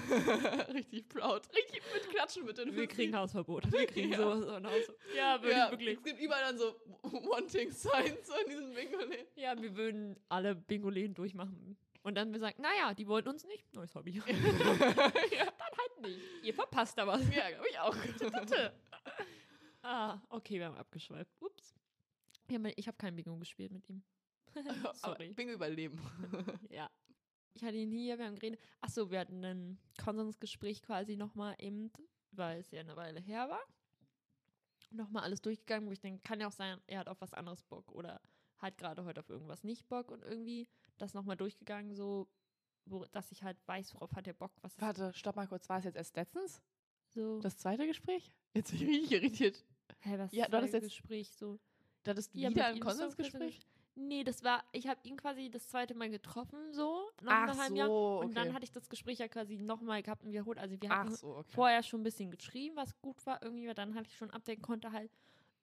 [laughs] Richtig proud. Richtig mit Klatschen mit den Wir kriegen Hausverbot. Wir kriegen Ja. so, so ein Haus. Ja, würde ja, ich wirklich. Es gibt überall dann so [laughs] Wanting-Signs so in diesem bingo -Läden. Ja, wir würden alle Bingo-Läden durchmachen. Und dann wir sagen, naja, die wollten uns nicht. Neues Hobby. [laughs] [laughs] ja, Dann halt nicht. Ihr verpasst da was. ja glaube ich auch. Bitte. [laughs] ah, okay, wir haben abgeschweift. Ups. Aber ich habe kein Bingo gespielt mit ihm. Aber Sorry. Bingo überleben. Ja. Ich hatte ihn hier, wir haben geredet. Achso, wir hatten ein Konsensgespräch quasi nochmal eben, weil es ja eine Weile her war. Nochmal alles durchgegangen, wo ich denke, kann ja auch sein, er hat auf was anderes Bock oder hat gerade heute auf irgendwas nicht Bock und irgendwie das nochmal durchgegangen, so, wo, dass ich halt weiß, worauf hat er Bock, was ist Warte, stopp mal kurz. War es jetzt erst letztens? so. Das zweite Gespräch? Jetzt bin ich richtig irritiert. Hä, was Ja, ist du das jetzt- Gespräch so? Du hattest Ja, wieder mit ein ist Konsensgespräch? Nee, das war, ich habe ihn quasi das zweite Mal getroffen, so, nach einem halben Jahr. Und okay. dann hatte ich das Gespräch ja quasi nochmal gehabt und wiederholt. Also wir hatten so, okay. vorher schon ein bisschen geschrieben, was gut war irgendwie, weil dann hatte ich schon abdecken, konnte halt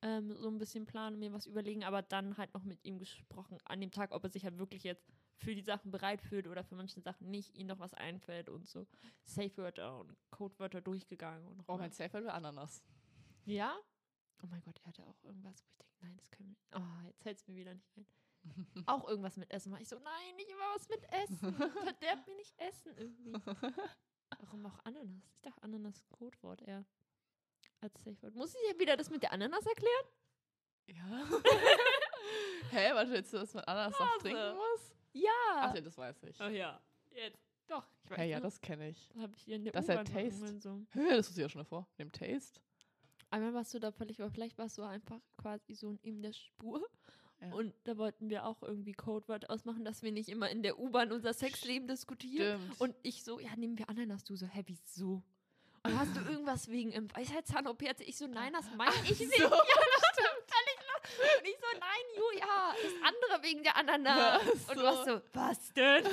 ähm, so ein bisschen planen, mir was überlegen, aber dann halt noch mit ihm gesprochen an dem Tag, ob er sich halt wirklich jetzt für die Sachen bereit fühlt oder für manche Sachen nicht, ihm noch was einfällt und so Safe-Wörter und Codewörter durchgegangen. Und Oh, mein Safe war Ananas. ja? Oh mein Gott, er hatte auch irgendwas, wo ich denke, nein, das können wir nicht. Oh, jetzt fällt es mir wieder nicht ein. [laughs] auch irgendwas mit Essen. War ich so, nein, nicht immer was mit Essen. Verderb mir nicht Essen irgendwie. [laughs] Warum auch Ananas? Ich dachte, Ananas ist Codewort eher. Als Safeword. Muss ich ja wieder das mit der Ananas erklären? Ja. [laughs] Hä, warte, jetzt, dass man Ananassaft Hase. trinken muss? Ja. Ach ja, das weiß ich. Oh ja. Jetzt. Doch, ich weiß Hey, ja, das kenne ich. habe ich hier in der Das ist mal Taste. so. Hä, das ist ja schon davor. Dem Taste. Einmal warst du da völlig, aber vielleicht warst du einfach quasi so in der Spur. Ja. Und da wollten wir auch irgendwie Codewort ausmachen, dass wir nicht immer in der U-Bahn unser Sexleben diskutieren. Stimmt. Und ich so, ja, nehmen wir Ananas. Du so, hä, wieso? Und hast du irgendwas wegen im Weisheitszahn-OP? Hatte Ich so, nein, das meine ich nicht. [laughs] so. Ja, das stimmt. Und ich so, nein, Julia, das andere wegen der Ananas. Ach Und du so. warst so, was [laughs] denn? [laughs]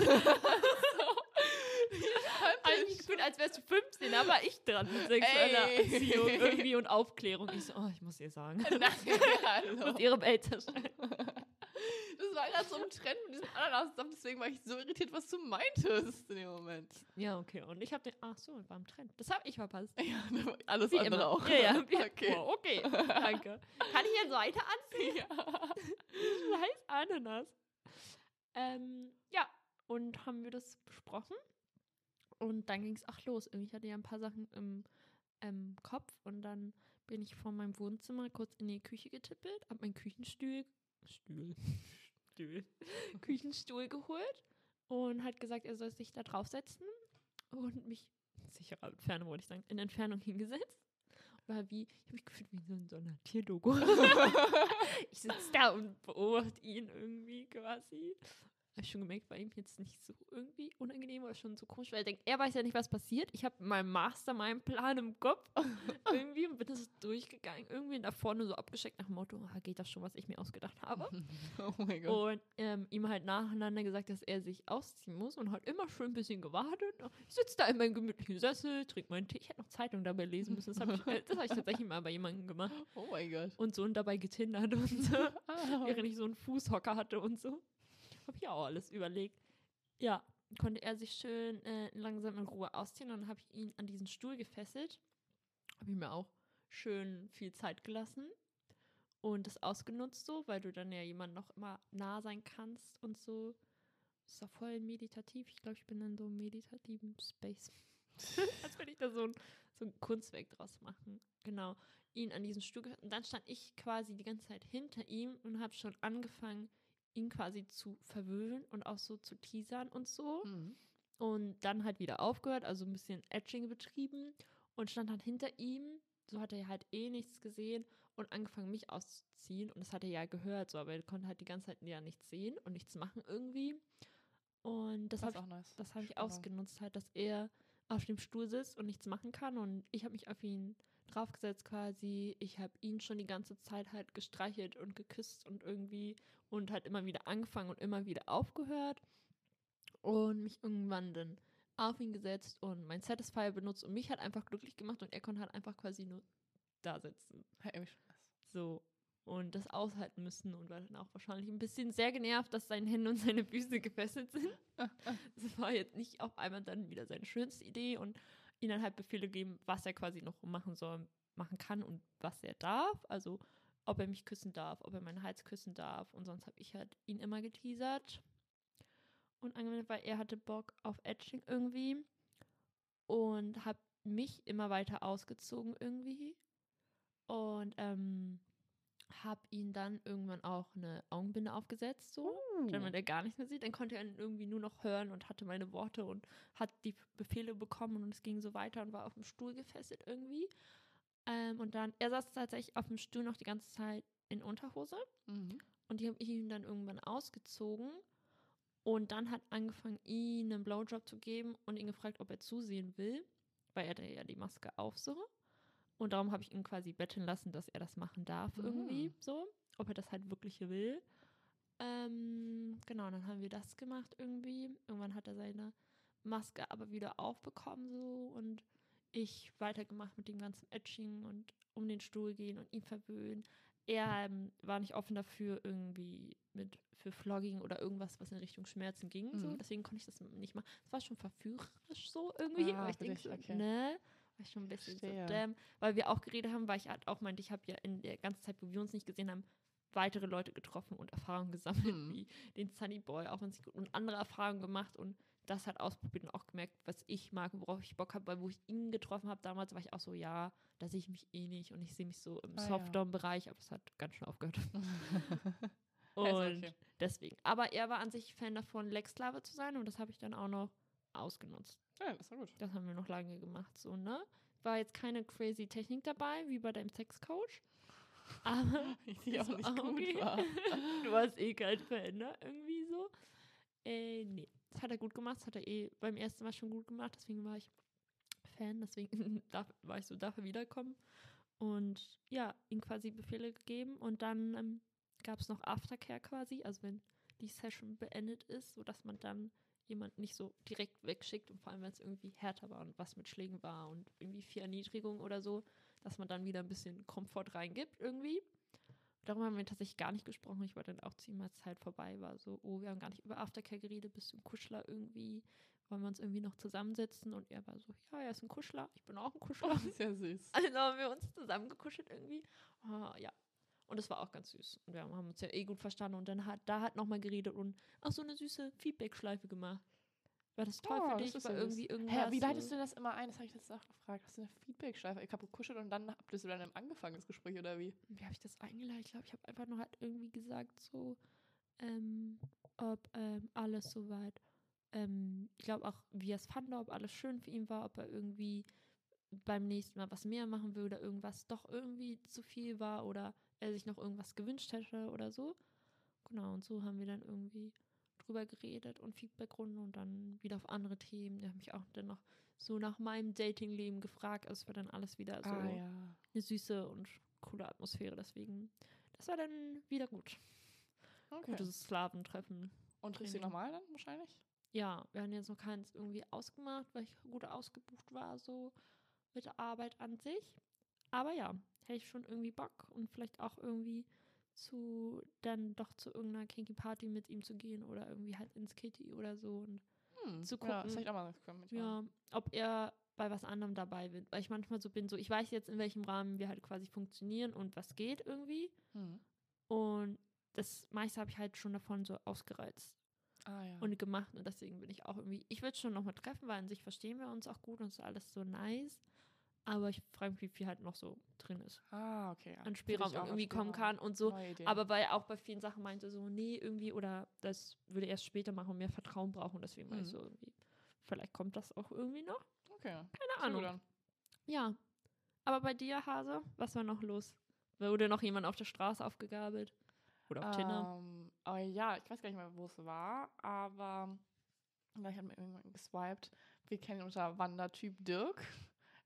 Eigentlich ich gefühlt, als wärst du 15, da war ich dran mit sexueller. Erziehung irgendwie und Aufklärung. Ich so, oh, ich muss ihr sagen. Nein, hallo. muss ihrem Elternteil. Das war gerade so ein Trend mit diesem Ananassaft, deswegen war ich so irritiert, was du meintest in dem Moment. Ja, okay. Und ich habe den, ach so, war im Trend. Das habe ich verpasst. [laughs] Ja, alles Wie andere immer. auch. Ja, ja. Okay. Oh, okay. Danke. Kann ich jetzt weiter anziehen? Ja. [laughs] Scheiß Ananas. Ähm, ja, und haben wir das besprochen. Und dann ging es auch los. Irgendwie hatte ja ein paar Sachen im ähm, Kopf und dann bin ich von meinem Wohnzimmer kurz in die Küche getippelt, hab meinen Küchenstuhl, Stuhl, Stuhl, [laughs] Küchenstuhl geholt und hat gesagt, er soll sich da draufsetzen und mich, sicherer Entfernung wollte ich sagen, in Entfernung hingesetzt. War wie, ich habe mich gefühlt wie so in so Tierdoku. [laughs] ich sitze da und beobachte ihn irgendwie quasi. Habe ich schon gemerkt, war ihm jetzt nicht so irgendwie unangenehm oder schon so komisch, weil er denkt, er weiß ja nicht, was passiert. Ich habe meinen Master, meinen Plan im Kopf [laughs] irgendwie und bin das durchgegangen. Irgendwie da vorne so abgeschickt nach dem Motto, ah, geht das schon, was ich mir ausgedacht habe. [laughs] Oh mein Gott. Und ähm, ihm halt nacheinander gesagt, dass er sich ausziehen muss und hat immer schön ein bisschen gewartet. Ich sitze da in meinem gemütlichen Sessel, trinke meinen Tee. Ich hätte noch Zeitung dabei lesen müssen. Das habe ich, äh, das hab ich tatsächlich mal bei jemandem gemacht. Oh mein Gott. Und so und dabei getindert und so. [laughs] Ah. Während ich so einen Fußhocker hatte und so. Habe ich auch alles überlegt. Ja, konnte er sich schön äh, langsam in Ruhe ausziehen und habe ihn an diesen Stuhl gefesselt. Habe ich mir auch schön viel Zeit gelassen und das ausgenutzt so, weil du dann ja jemand noch immer nah sein kannst und so. Das war voll meditativ. Ich glaube, ich bin in so einem meditativen Space. [laughs] Als würde ich da so ein, so ein Kunstwerk draus machen. Genau. Ihn an diesen Stuhl gehört. Und dann stand ich quasi die ganze Zeit hinter ihm und habe schon angefangen, ihn quasi zu verwöhnen und auch so zu teasern und so. Mhm. Und dann halt wieder aufgehört, also ein bisschen Etching betrieben und stand dann hinter ihm. So hat er halt eh nichts gesehen und angefangen, mich auszuziehen. Und das hat er ja gehört, so, aber er konnte halt die ganze Zeit ja nichts sehen und nichts machen irgendwie. Und das Das habe ich, auch nice. das hab ich ausgenutzt, halt, dass er auf dem Stuhl sitzt und nichts machen kann. Und ich habe mich auf ihn draufgesetzt quasi. Ich habe ihn schon die ganze Zeit halt gestreichelt und geküsst und irgendwie und halt immer wieder angefangen und immer wieder aufgehört und mich irgendwann dann auf ihn gesetzt und mein Satisfier benutzt und mich halt einfach glücklich gemacht und er konnte halt einfach quasi nur da sitzen. Hey, irgendwie nice. So. Und das aushalten müssen und war dann auch wahrscheinlich ein bisschen sehr genervt, dass seine Hände und seine Füße [laughs] gefesselt sind. Das war jetzt nicht auf einmal dann wieder seine schönste Idee und dann halt Befehle geben, was er quasi noch machen soll, machen kann und was er darf. Also ob er mich küssen darf, ob er meinen Hals küssen darf. Und sonst habe ich halt ihn immer geteasert und angewendet, weil er hatte Bock auf Etching irgendwie und habe mich immer weiter ausgezogen irgendwie und ähm, habe ihn dann irgendwann auch eine Augenbinde aufgesetzt, so. Wenn man der gar nichts mehr sieht, dann konnte er ihn irgendwie nur noch hören und hatte meine Worte und hat die Befehle bekommen und es ging so weiter und war auf dem Stuhl gefesselt irgendwie. Ähm, und dann, er saß tatsächlich auf dem Stuhl noch die ganze Zeit in Unterhose Mhm. und die habe ich ihm dann irgendwann ausgezogen und dann hat angefangen, ihm einen Blowjob zu geben und ihn gefragt, ob er zusehen will, weil er hatte ja die Maske auf so. Und darum habe ich ihn quasi betteln lassen, dass er das machen darf irgendwie Mhm. so, ob er das halt wirklich will. Ähm, genau, dann haben wir das gemacht irgendwie. Irgendwann hat er seine Maske aber wieder aufbekommen so und ich weitergemacht mit dem ganzen Etching und um den Stuhl gehen und ihn verwöhnen. Er ähm, war nicht offen dafür irgendwie mit für Flogging oder irgendwas, was in Richtung Schmerzen ging. So. Mhm. Deswegen konnte ich das nicht machen. Es war schon verführerisch so irgendwie. Ah, weil ich denke so, okay. ne? War ich schon ein bisschen so, damn. Weil wir auch geredet haben, weil ich halt auch meinte, ich habe ja in der ganzen Zeit, wo wir uns nicht gesehen haben, weitere Leute getroffen und Erfahrungen gesammelt, Mhm. wie den Sunny Boy, auch wenn sie und andere Erfahrungen gemacht und das halt ausprobiert und auch gemerkt, was ich mag und worauf ich Bock habe, weil wo ich ihn getroffen habe damals, war ich auch so, ja, da sehe ich mich eh nicht und ich sehe mich so im Ah, ja. Softdom-Bereich, aber es hat ganz schön aufgehört. [laughs] Und ist okay. deswegen. Aber er war an sich Fan davon, Lex-Sklave zu sein und das habe ich dann auch noch ausgenutzt. Ja, das war gut. Das haben wir noch lange gemacht, so, ne? War jetzt keine crazy Technik dabei, wie bei deinem Sexcoach. Aber [laughs] Die auch ist nicht gut okay. war. [laughs] du hast eh keinen Fan, ne? Irgendwie so. Äh, nee. Das hat er gut gemacht. Das hat er eh beim ersten Mal schon gut gemacht. Deswegen war ich Fan. Deswegen [laughs] darf, war ich so, darf er wiederkommen. Und ja, ihm quasi Befehle gegeben. Und dann ähm, gab es noch Aftercare quasi. Also wenn die Session beendet ist, sodass man dann jemand nicht so direkt wegschickt und vor allem, wenn es irgendwie härter war und was mit Schlägen war und irgendwie vier Erniedrigungen oder so, dass man dann wieder ein bisschen Komfort reingibt irgendwie. Darüber haben wir tatsächlich gar nicht gesprochen. Ich war dann auch zu ihm, als Zeit vorbei war. So, oh, wir haben gar nicht über Aftercare geredet, bist du ein Kuschler irgendwie? Wollen wir uns irgendwie noch zusammensetzen? Und er war so, ja, er ist ein Kuschler, ich bin auch ein Kuschler. Das ist ja süß. Also haben wir uns zusammengekuschelt irgendwie. Ah, ja. Und es war auch ganz süß. Und wir haben uns ja eh gut verstanden. Und dann hat da hat nochmal geredet und auch so eine süße Feedback-Schleife gemacht. War das toll Oh, für das dich? War irgendwie irgendwas. Hä, wie leitest du das immer ein? Das habe ich letztens auch gefragt. Hast du eine Feedback-Schleife? Ich habe gekuschelt und dann habt ihr so dann angefangen, das Gespräch, oder wie? Wie habe ich das eingeleitet? Ich glaube, ich habe einfach nur halt irgendwie gesagt, so, ähm, ob ähm, alles soweit, ähm, ich glaube auch, wie er es fand, ob alles schön für ihn war, ob er irgendwie beim nächsten Mal was mehr machen will oder irgendwas doch irgendwie zu viel war oder er sich noch irgendwas gewünscht hätte oder so. Genau, und so haben wir dann irgendwie drüber geredet und Feedbackrunde und dann wieder auf andere Themen. Der hat mich auch dann noch so nach meinem Datingleben gefragt. Also es war dann alles wieder so Ah, ja. eine süße und coole Atmosphäre. Deswegen, das war dann wieder gut. Okay. Gutes Sklaventreffen. Und triffst du nochmal dann wahrscheinlich? Ja, wir haben jetzt noch keins irgendwie ausgemacht, weil ich gut ausgebucht war, so mit der Arbeit an sich. Aber ja, hätte ich schon irgendwie Bock und vielleicht auch irgendwie zu dann doch zu irgendeiner Kinky Party mit ihm zu gehen oder irgendwie halt ins Kitty oder so und Hm. Zu Ja, gucken. das hätte ich auch mal mitmachen. ja, ob er bei was anderem dabei wird. Weil ich manchmal so bin, so ich weiß jetzt, in welchem Rahmen wir halt quasi funktionieren und was geht irgendwie. Hm. Und das meiste habe ich halt schon davon so ausgereizt Ah, ja. und gemacht. Und deswegen bin ich auch irgendwie, ich würde schon nochmal treffen, weil an sich verstehen wir uns auch gut und ist alles so nice. Aber ich frage mich, wie viel halt noch so drin ist. ah, okay. Ja. An Spielraum irgendwie kommen Spielraum. kann und so. Aber weil auch bei vielen Sachen meinte so, nee, irgendwie, oder das würde erst später machen und mehr Vertrauen brauchen. Deswegen war ich Mhm. so irgendwie, vielleicht kommt das auch irgendwie noch. okay. Keine Sehr Ahnung. dann. Ja. Aber bei dir, Hase, was war noch los? Wurde noch jemand auf der Straße aufgegabelt? Oder auf Tinder? Ähm, aber ja, ich weiß gar nicht mehr, wo es war, aber ich habe mir irgendwann geswiped. Wir kennen unter Wandertyp Dirk.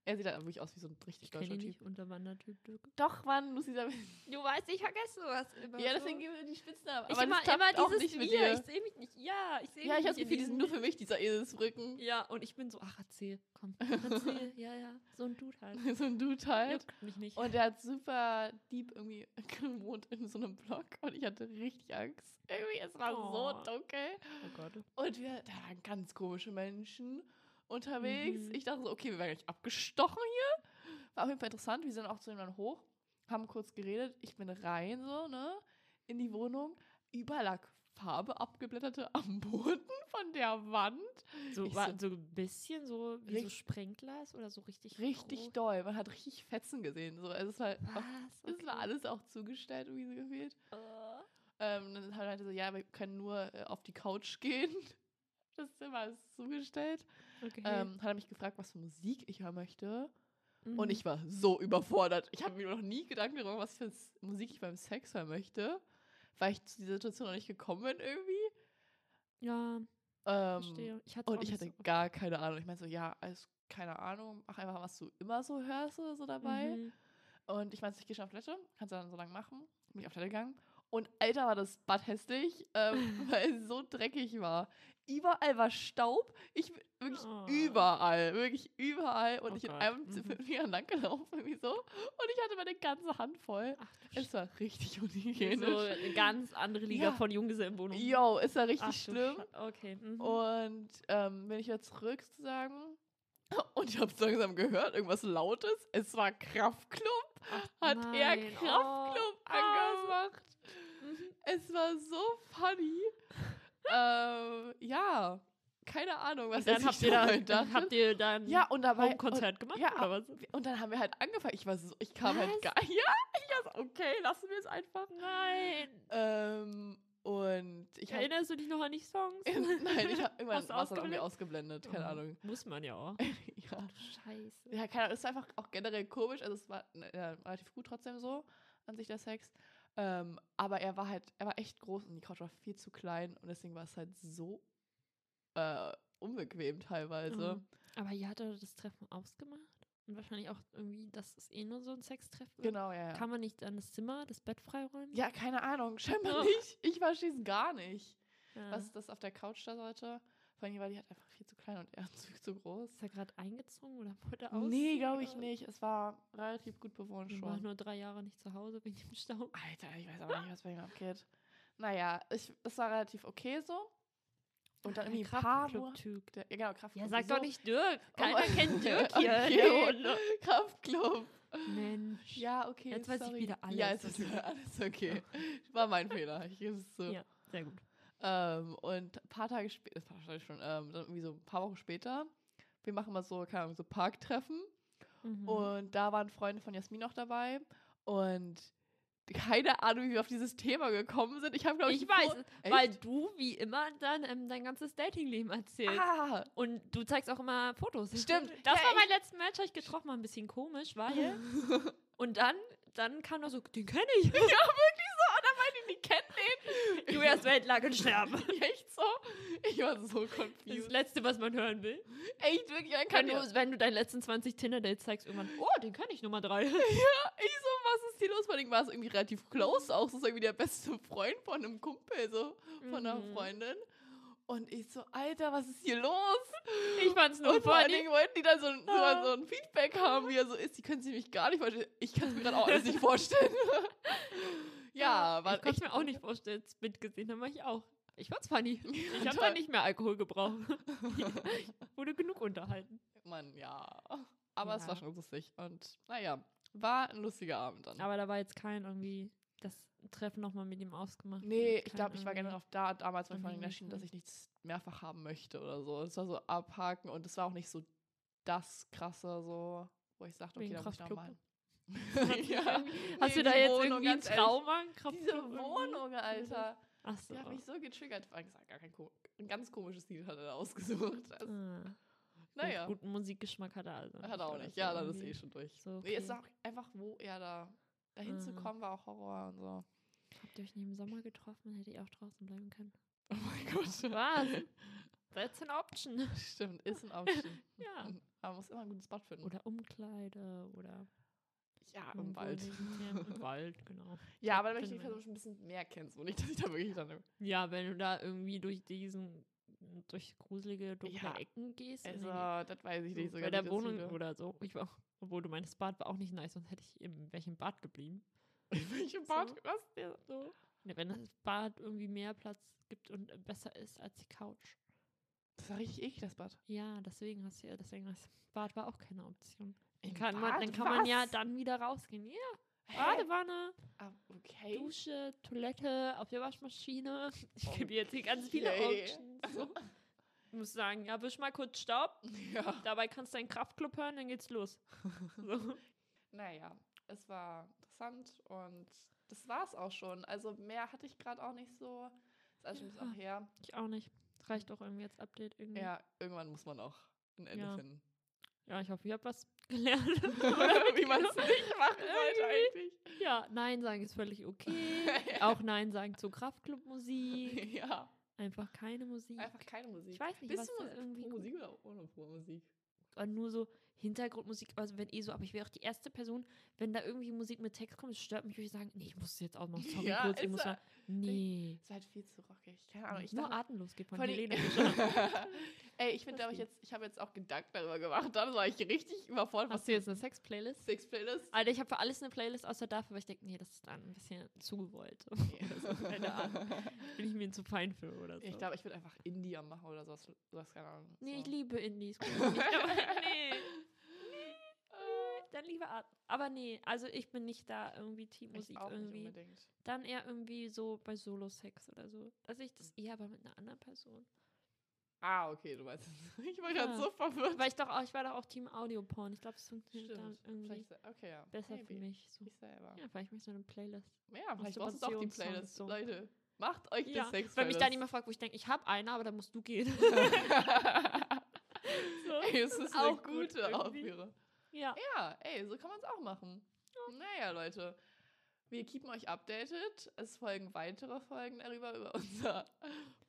Er sieht halt wirklich aus wie so ein richtig Ich deutscher ihn Typ. nicht unter Wandertyp Dirk. Doch, Mann, Lucy, da Du weißt, ich vergesse sowas immer. Ja, so. deswegen geben wir die Spitznamen. Ich Aber immer, das immer dieses nicht mit dir. Ich sehe mich nicht. Ja, ich sehe Ja, mich ich habe das nicht Gefühl, die sind in nur für mich, dieser Eselsrücken. Ja, und ich bin so, ach, erzähl, komm, [laughs] erzähl. ja, ja, so ein Dude halt. so ein Dude halt. Juckt mich nicht. Und der hat super deep irgendwie gewohnt in so einem Block und ich hatte richtig Angst. Irgendwie, es war Oh. so dunkel. oh Gott. Und wir, da waren ganz komische Menschen unterwegs. Mhm. Ich dachte so, okay, wir werden gleich abgestochen hier. War auf jeden Fall interessant. Wir sind auch zu ihm dann hoch, haben kurz geredet. Ich bin rein so, ne, in die Wohnung. Überall lag Farbe abgeblätterte am Boden von der Wand. So, Ich war so- so ein bisschen so wie so Richt- Sprengglas oder so richtig Richtig groß? doll. Man hat richtig Fetzen gesehen. So. Also es, war, auch, Was? es war alles auch zugestellt, irgendwie so gefühlt. Äh. Ähm, dann hat er halt so, ja, wir können nur äh, auf die Couch gehen. [laughs] Das Zimmer ist zugestellt. Okay. Ähm, hat er mich gefragt, was für Musik ich hören möchte. Mhm. Und ich war so überfordert. Ich habe mir noch nie Gedanken darüber, was für Musik ich beim Sex hören möchte. Weil ich zu dieser Situation noch nicht gekommen bin irgendwie. Ja, Ähm, verstehe. Ich hatte und ich hatte so- gar keine Ahnung. Ich meinte so, ja, alles keine Ahnung. Mach einfach, was du immer so hörst oder so dabei. Mhm. Und ich meinte, ich gehe schon auf Toilette. Kannst du dann so lange machen. Bin ich auf Toilette gegangen. Und Alter, war das Bad hässlich, ähm, [laughs] weil es so dreckig war. Überall war Staub. Ich bin wirklich Oh. überall, wirklich überall. Und Oh ich in Gott, einem mhm. zu Fingern lang gelaufen, irgendwie so. Und ich hatte meine ganze Hand voll. Ach, Es war richtig unhygienisch. so eine ganz andere Liga Ja. von Junggesellenwohnungen. Yo, es war richtig Ach, schlimm. Sche- Okay. Mhm. Und ähm, bin ich wieder zurück sozusagen. [laughs] Und ich habe es langsam gehört, irgendwas Lautes. Es war Kraftklub. Ach, Hat er nein. Kraftklub Oh, ah. angemacht. Mhm. Es war so funny. Ähm, ja, keine Ahnung, was dann habt ihr, da, dachte. habt ihr dann ja, und dabei Home-Konzert gemacht ja, oder was? Und dann haben wir halt angefangen. Ich war so, ich kam halt Was? gar [laughs] Ja, ich war so, okay. lassen wir es einfach. Nein. Ähm, und ich. Erinnerst du dich noch an die Songs? [laughs] Nein, ich habe [laughs] irgendwann was dann irgendwie ausgeblendet? keine Oh, Ahnung. Muss man ja auch. ja. Scheiße. Ja, keine Ahnung, es war einfach auch generell komisch. Also es war ja, relativ gut trotzdem so an sich der Sex. Ähm, aber er war halt, er war echt groß und die Couch war viel zu klein und deswegen war es halt so äh, unbequem teilweise. Mhm. Aber ihr hattet das Treffen ausgemacht? Und wahrscheinlich auch irgendwie, das ist eh nur so ein Sextreffen. Genau, ja. ja. Kann man nicht dann das Zimmer, das Bett freiräumen? Ja, keine Ahnung, scheinbar Oh. nicht. Ich verstehe es gar nicht, Ja. was das auf der Couch da sollte. Vor allem, weil die halt einfach viel zu klein und er viel [laughs] zu groß. Ist er gerade eingezogen oder wollte er ausziehen? Nee, glaube ich nicht. Es war relativ gut bewohnt Ich war schon. nur drei Jahre nicht zu Hause wegen dem Stau. Alter, ich weiß aber nicht, was bei ihm abgeht. Naja, ich, es war relativ okay so. Und dann irgendwie Kraftclub-Typ. Ja, genau, Kraftclub. Ja, sag doch nicht Dirk. Oh Keiner mein- kennt Dirk hier. Okay. [laughs] [laughs] Kraftclub. Mensch. Ja, okay. Jetzt weiß ich sorry. wieder alles. Ja, jetzt ist wieder alles okay. War mein Fehler. Ich gebe es zu. Ja, sehr gut. Ähm, und ein paar Tage später, das war wahrscheinlich schon, ähm, dann irgendwie so ein paar Wochen später, wir machen mal so, keine Ahnung, so Parktreffen. Mhm. Und da waren Freunde von Jasmin noch dabei. Und keine Ahnung, wie wir auf dieses Thema gekommen sind. Ich habe, glaube ich, ich weiß, es, weil du wie immer dann ähm, dein ganzes Datingleben erzählst. Ah, Und du zeigst auch immer Fotos. [laughs] Stimmt. Das Ja, war mein letzten Match, hab ich getroffen, war ein bisschen komisch, weil. [laughs] und dann, dann kam noch so, den kenne ich. die kennen Julias Weltlage und sterben. [laughs] Echt so? Ich war so Das confused. Letzte, was man hören will. Echt, wirklich, dann Wenn kann du, du, wenn du deinen letzten 20 Tinder-Dates zeigst, irgendwann, oh, den kenne ich Nummer 3. [laughs] Ich so, was ist hier los? Vor allem war es irgendwie relativ close auch. Das ist irgendwie der beste Freund von einem Kumpel, so, von einer Mhm. Freundin. Und ich so, Alter, was ist hier los? Ich fand's nur Und vor allen. Dingen wollten die dann so, ein- so, Ah. so ein Feedback haben, wie er so ist. Die können sich mich gar nicht vorstellen. Ich kann es mir gerade auch alles nicht vorstellen. [laughs] ja, war ich echt mir auch nicht vorstellen, das mitgesehen haben, ich auch. Ich fand's funny. [laughs] Ich habe dann nicht mehr Alkohol gebraucht. [laughs] Wurde genug unterhalten. Mann, ja. Aber es Ja. war schon lustig. Und naja, war ein lustiger Abend dann. Aber da war jetzt kein irgendwie das Treffen nochmal mit ihm ausgemacht. Nee, ich glaube, ich war generell auf da damals mein Freundin irgendwie erschienen, dass ich nichts mehrfach haben möchte oder so. Es war so abhaken und es war auch nicht so das krasse, so, wo ich sagte, okay, da muss ich Kraftclub? Nochmal. Hast du da jetzt Wohnung, irgendwie ein. Trauma? Diese? Wohnung, Alter. Achso. Die hat mich so getriggert. Gesagt, gar kein, ein ganz komisches Lied hat er da ausgesucht. Also, Ah. naja, Gut, guten Musikgeschmack hat er also. hat er auch nicht. so Ja, dann ist eh schon durch. So, Nee, es ist okay. auch einfach, wo er da dahin zu Ah. kommen, war auch Horror und so. Habt ihr euch nicht im Sommer getroffen? Hätte ich auch draußen bleiben können. Oh mein Gott. Was? [laughs] That's an option. Stimmt, ist ein Option. [laughs] Ja. Aber man muss immer einen guten Spot finden. Oder Umkleide oder ja, im Wald. Im [laughs] Wald, genau. Ja, aber dann möchte ich die. Person schon ein bisschen mehr kennst und nicht, dass ich da wirklich dann. Ja, wenn du da irgendwie durch diesen, durch gruselige, dunkle Ja. Ecken gehst. Also, die- das weiß ich nicht so so bei der Wohnung wieder- oder so. Ich war, obwohl du meinst, Bad war auch nicht nice, sonst hätte ich in welchem Bad geblieben. [laughs] In welchem Bad? So. Was? Der, so? Ne, wenn das Bad irgendwie mehr Platz gibt und besser ist als die Couch. Das war richtig eklig, das Bad. Ja, deswegen hast du ja, deswegen das Bad war auch keine Option. Dann Im kann, man, Bad? dann kann man ja Was? dann wieder rausgehen. Ja, Hä? Badewanne, Ah, okay. Dusche, Toilette, auf der Waschmaschine. [laughs] Ich Oh, gebe jetzt hier ganz viele Okay. Options. So. Ich muss sagen, ja, wisch mal kurz Staub. [laughs] Ja. Dabei kannst du deinen Kraftclub hören, dann geht's los. [laughs] So. Naja, es war interessant und das war's auch schon. Also mehr hatte ich gerade auch nicht so. Ist schon ein bisschen auch her. Ich auch nicht. Das reicht doch irgendwie als Update irgendwie. Ja, irgendwann muss man auch ein Ende Ja. finden. Ja, ich hoffe, ihr habt was gelernt. [laughs] [laughs] Wie man es nicht machen sollte eigentlich. ja, Nein sagen ist völlig okay. [laughs] Auch Nein sagen zu Kraftclub-Musik. ja, Einfach keine Musik. einfach keine Musik. ich weiß nicht, Bist was du da irgendwie Musik oder ohne pro Musik? oder nur so Hintergrundmusik, also wenn eh so, aber ich wäre auch die erste Person, wenn da irgendwie Musik mit Text kommt, stört mich, würde ich sagen, nee, ich muss es jetzt ausmachen, sorry, Ja, kurz, ich muss mal, nee. Ist halt viel zu rockig. Keine Ahnung. Ich nur dachte, atemlos geht Vor die-. [laughs] [laughs] Ey, ich finde, aber ich jetzt, ich habe jetzt auch Gedanken darüber gemacht. Dann war ich richtig überfordert. Hast du jetzt eine Sex-Playlist? Six Playlist? Alter, ich habe für alles eine Playlist außer dafür, weil ich denke, nee, das ist dann ein bisschen zu gewollt. [laughs] Also, keine Ahnung. Bin ich mir zu fein für oder so. Ich glaube, ich würde einfach Indie machen oder sowas. sowas keine Ahnung. nee, ich so. liebe Indies. nicht, aber, nee. Dann lieber Art. Aber nee, also ich bin nicht da irgendwie Teammusik irgendwie. Dann eher irgendwie so bei Solo-Sex oder so. Also ich das eher aber mit einer anderen Person. Ah, okay, du weißt es. Ich war gerade Ja. so verwirrt. Weil ich doch auch, ich war doch auch Team Audioporn. Ich glaube, es funktioniert dann irgendwie okay, ja. besser Maybe. für mich. So. Ich selber. Ja, vielleicht möchte ich so eine Playlist. Ja, vielleicht brauchst du auch die Playlist. so. Leute, macht euch Ja, die Sex weil mich dann jemand fragt, wo ich denke, ich habe eine, aber dann musst du gehen. [laughs] [laughs] so. Ey, es ist eine Auch gut gute. Aufführung. Ja. Ja, ey, so kann man es auch machen. Naja, Leute. Wir keepen euch updated. Es folgen weitere Folgen darüber, über [laughs] unser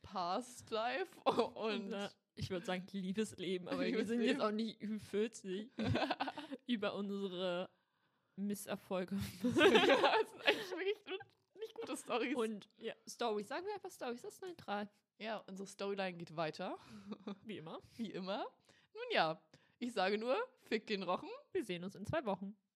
Past Life [laughs] und Und, ich würde sagen, Liebesleben, aber wir sind Liebesleben. jetzt auch nicht Ü40 [laughs] über unsere Misserfolge. das sind eigentlich wirklich nicht gute Stories. Und ja, Stories. Sagen wir einfach Stories, das ist neutral. ja, unsere Storyline geht weiter, Wie immer. wie immer. Nun ja, ich sage nur, fick den Rochen. Wir sehen uns in zwei Wochen.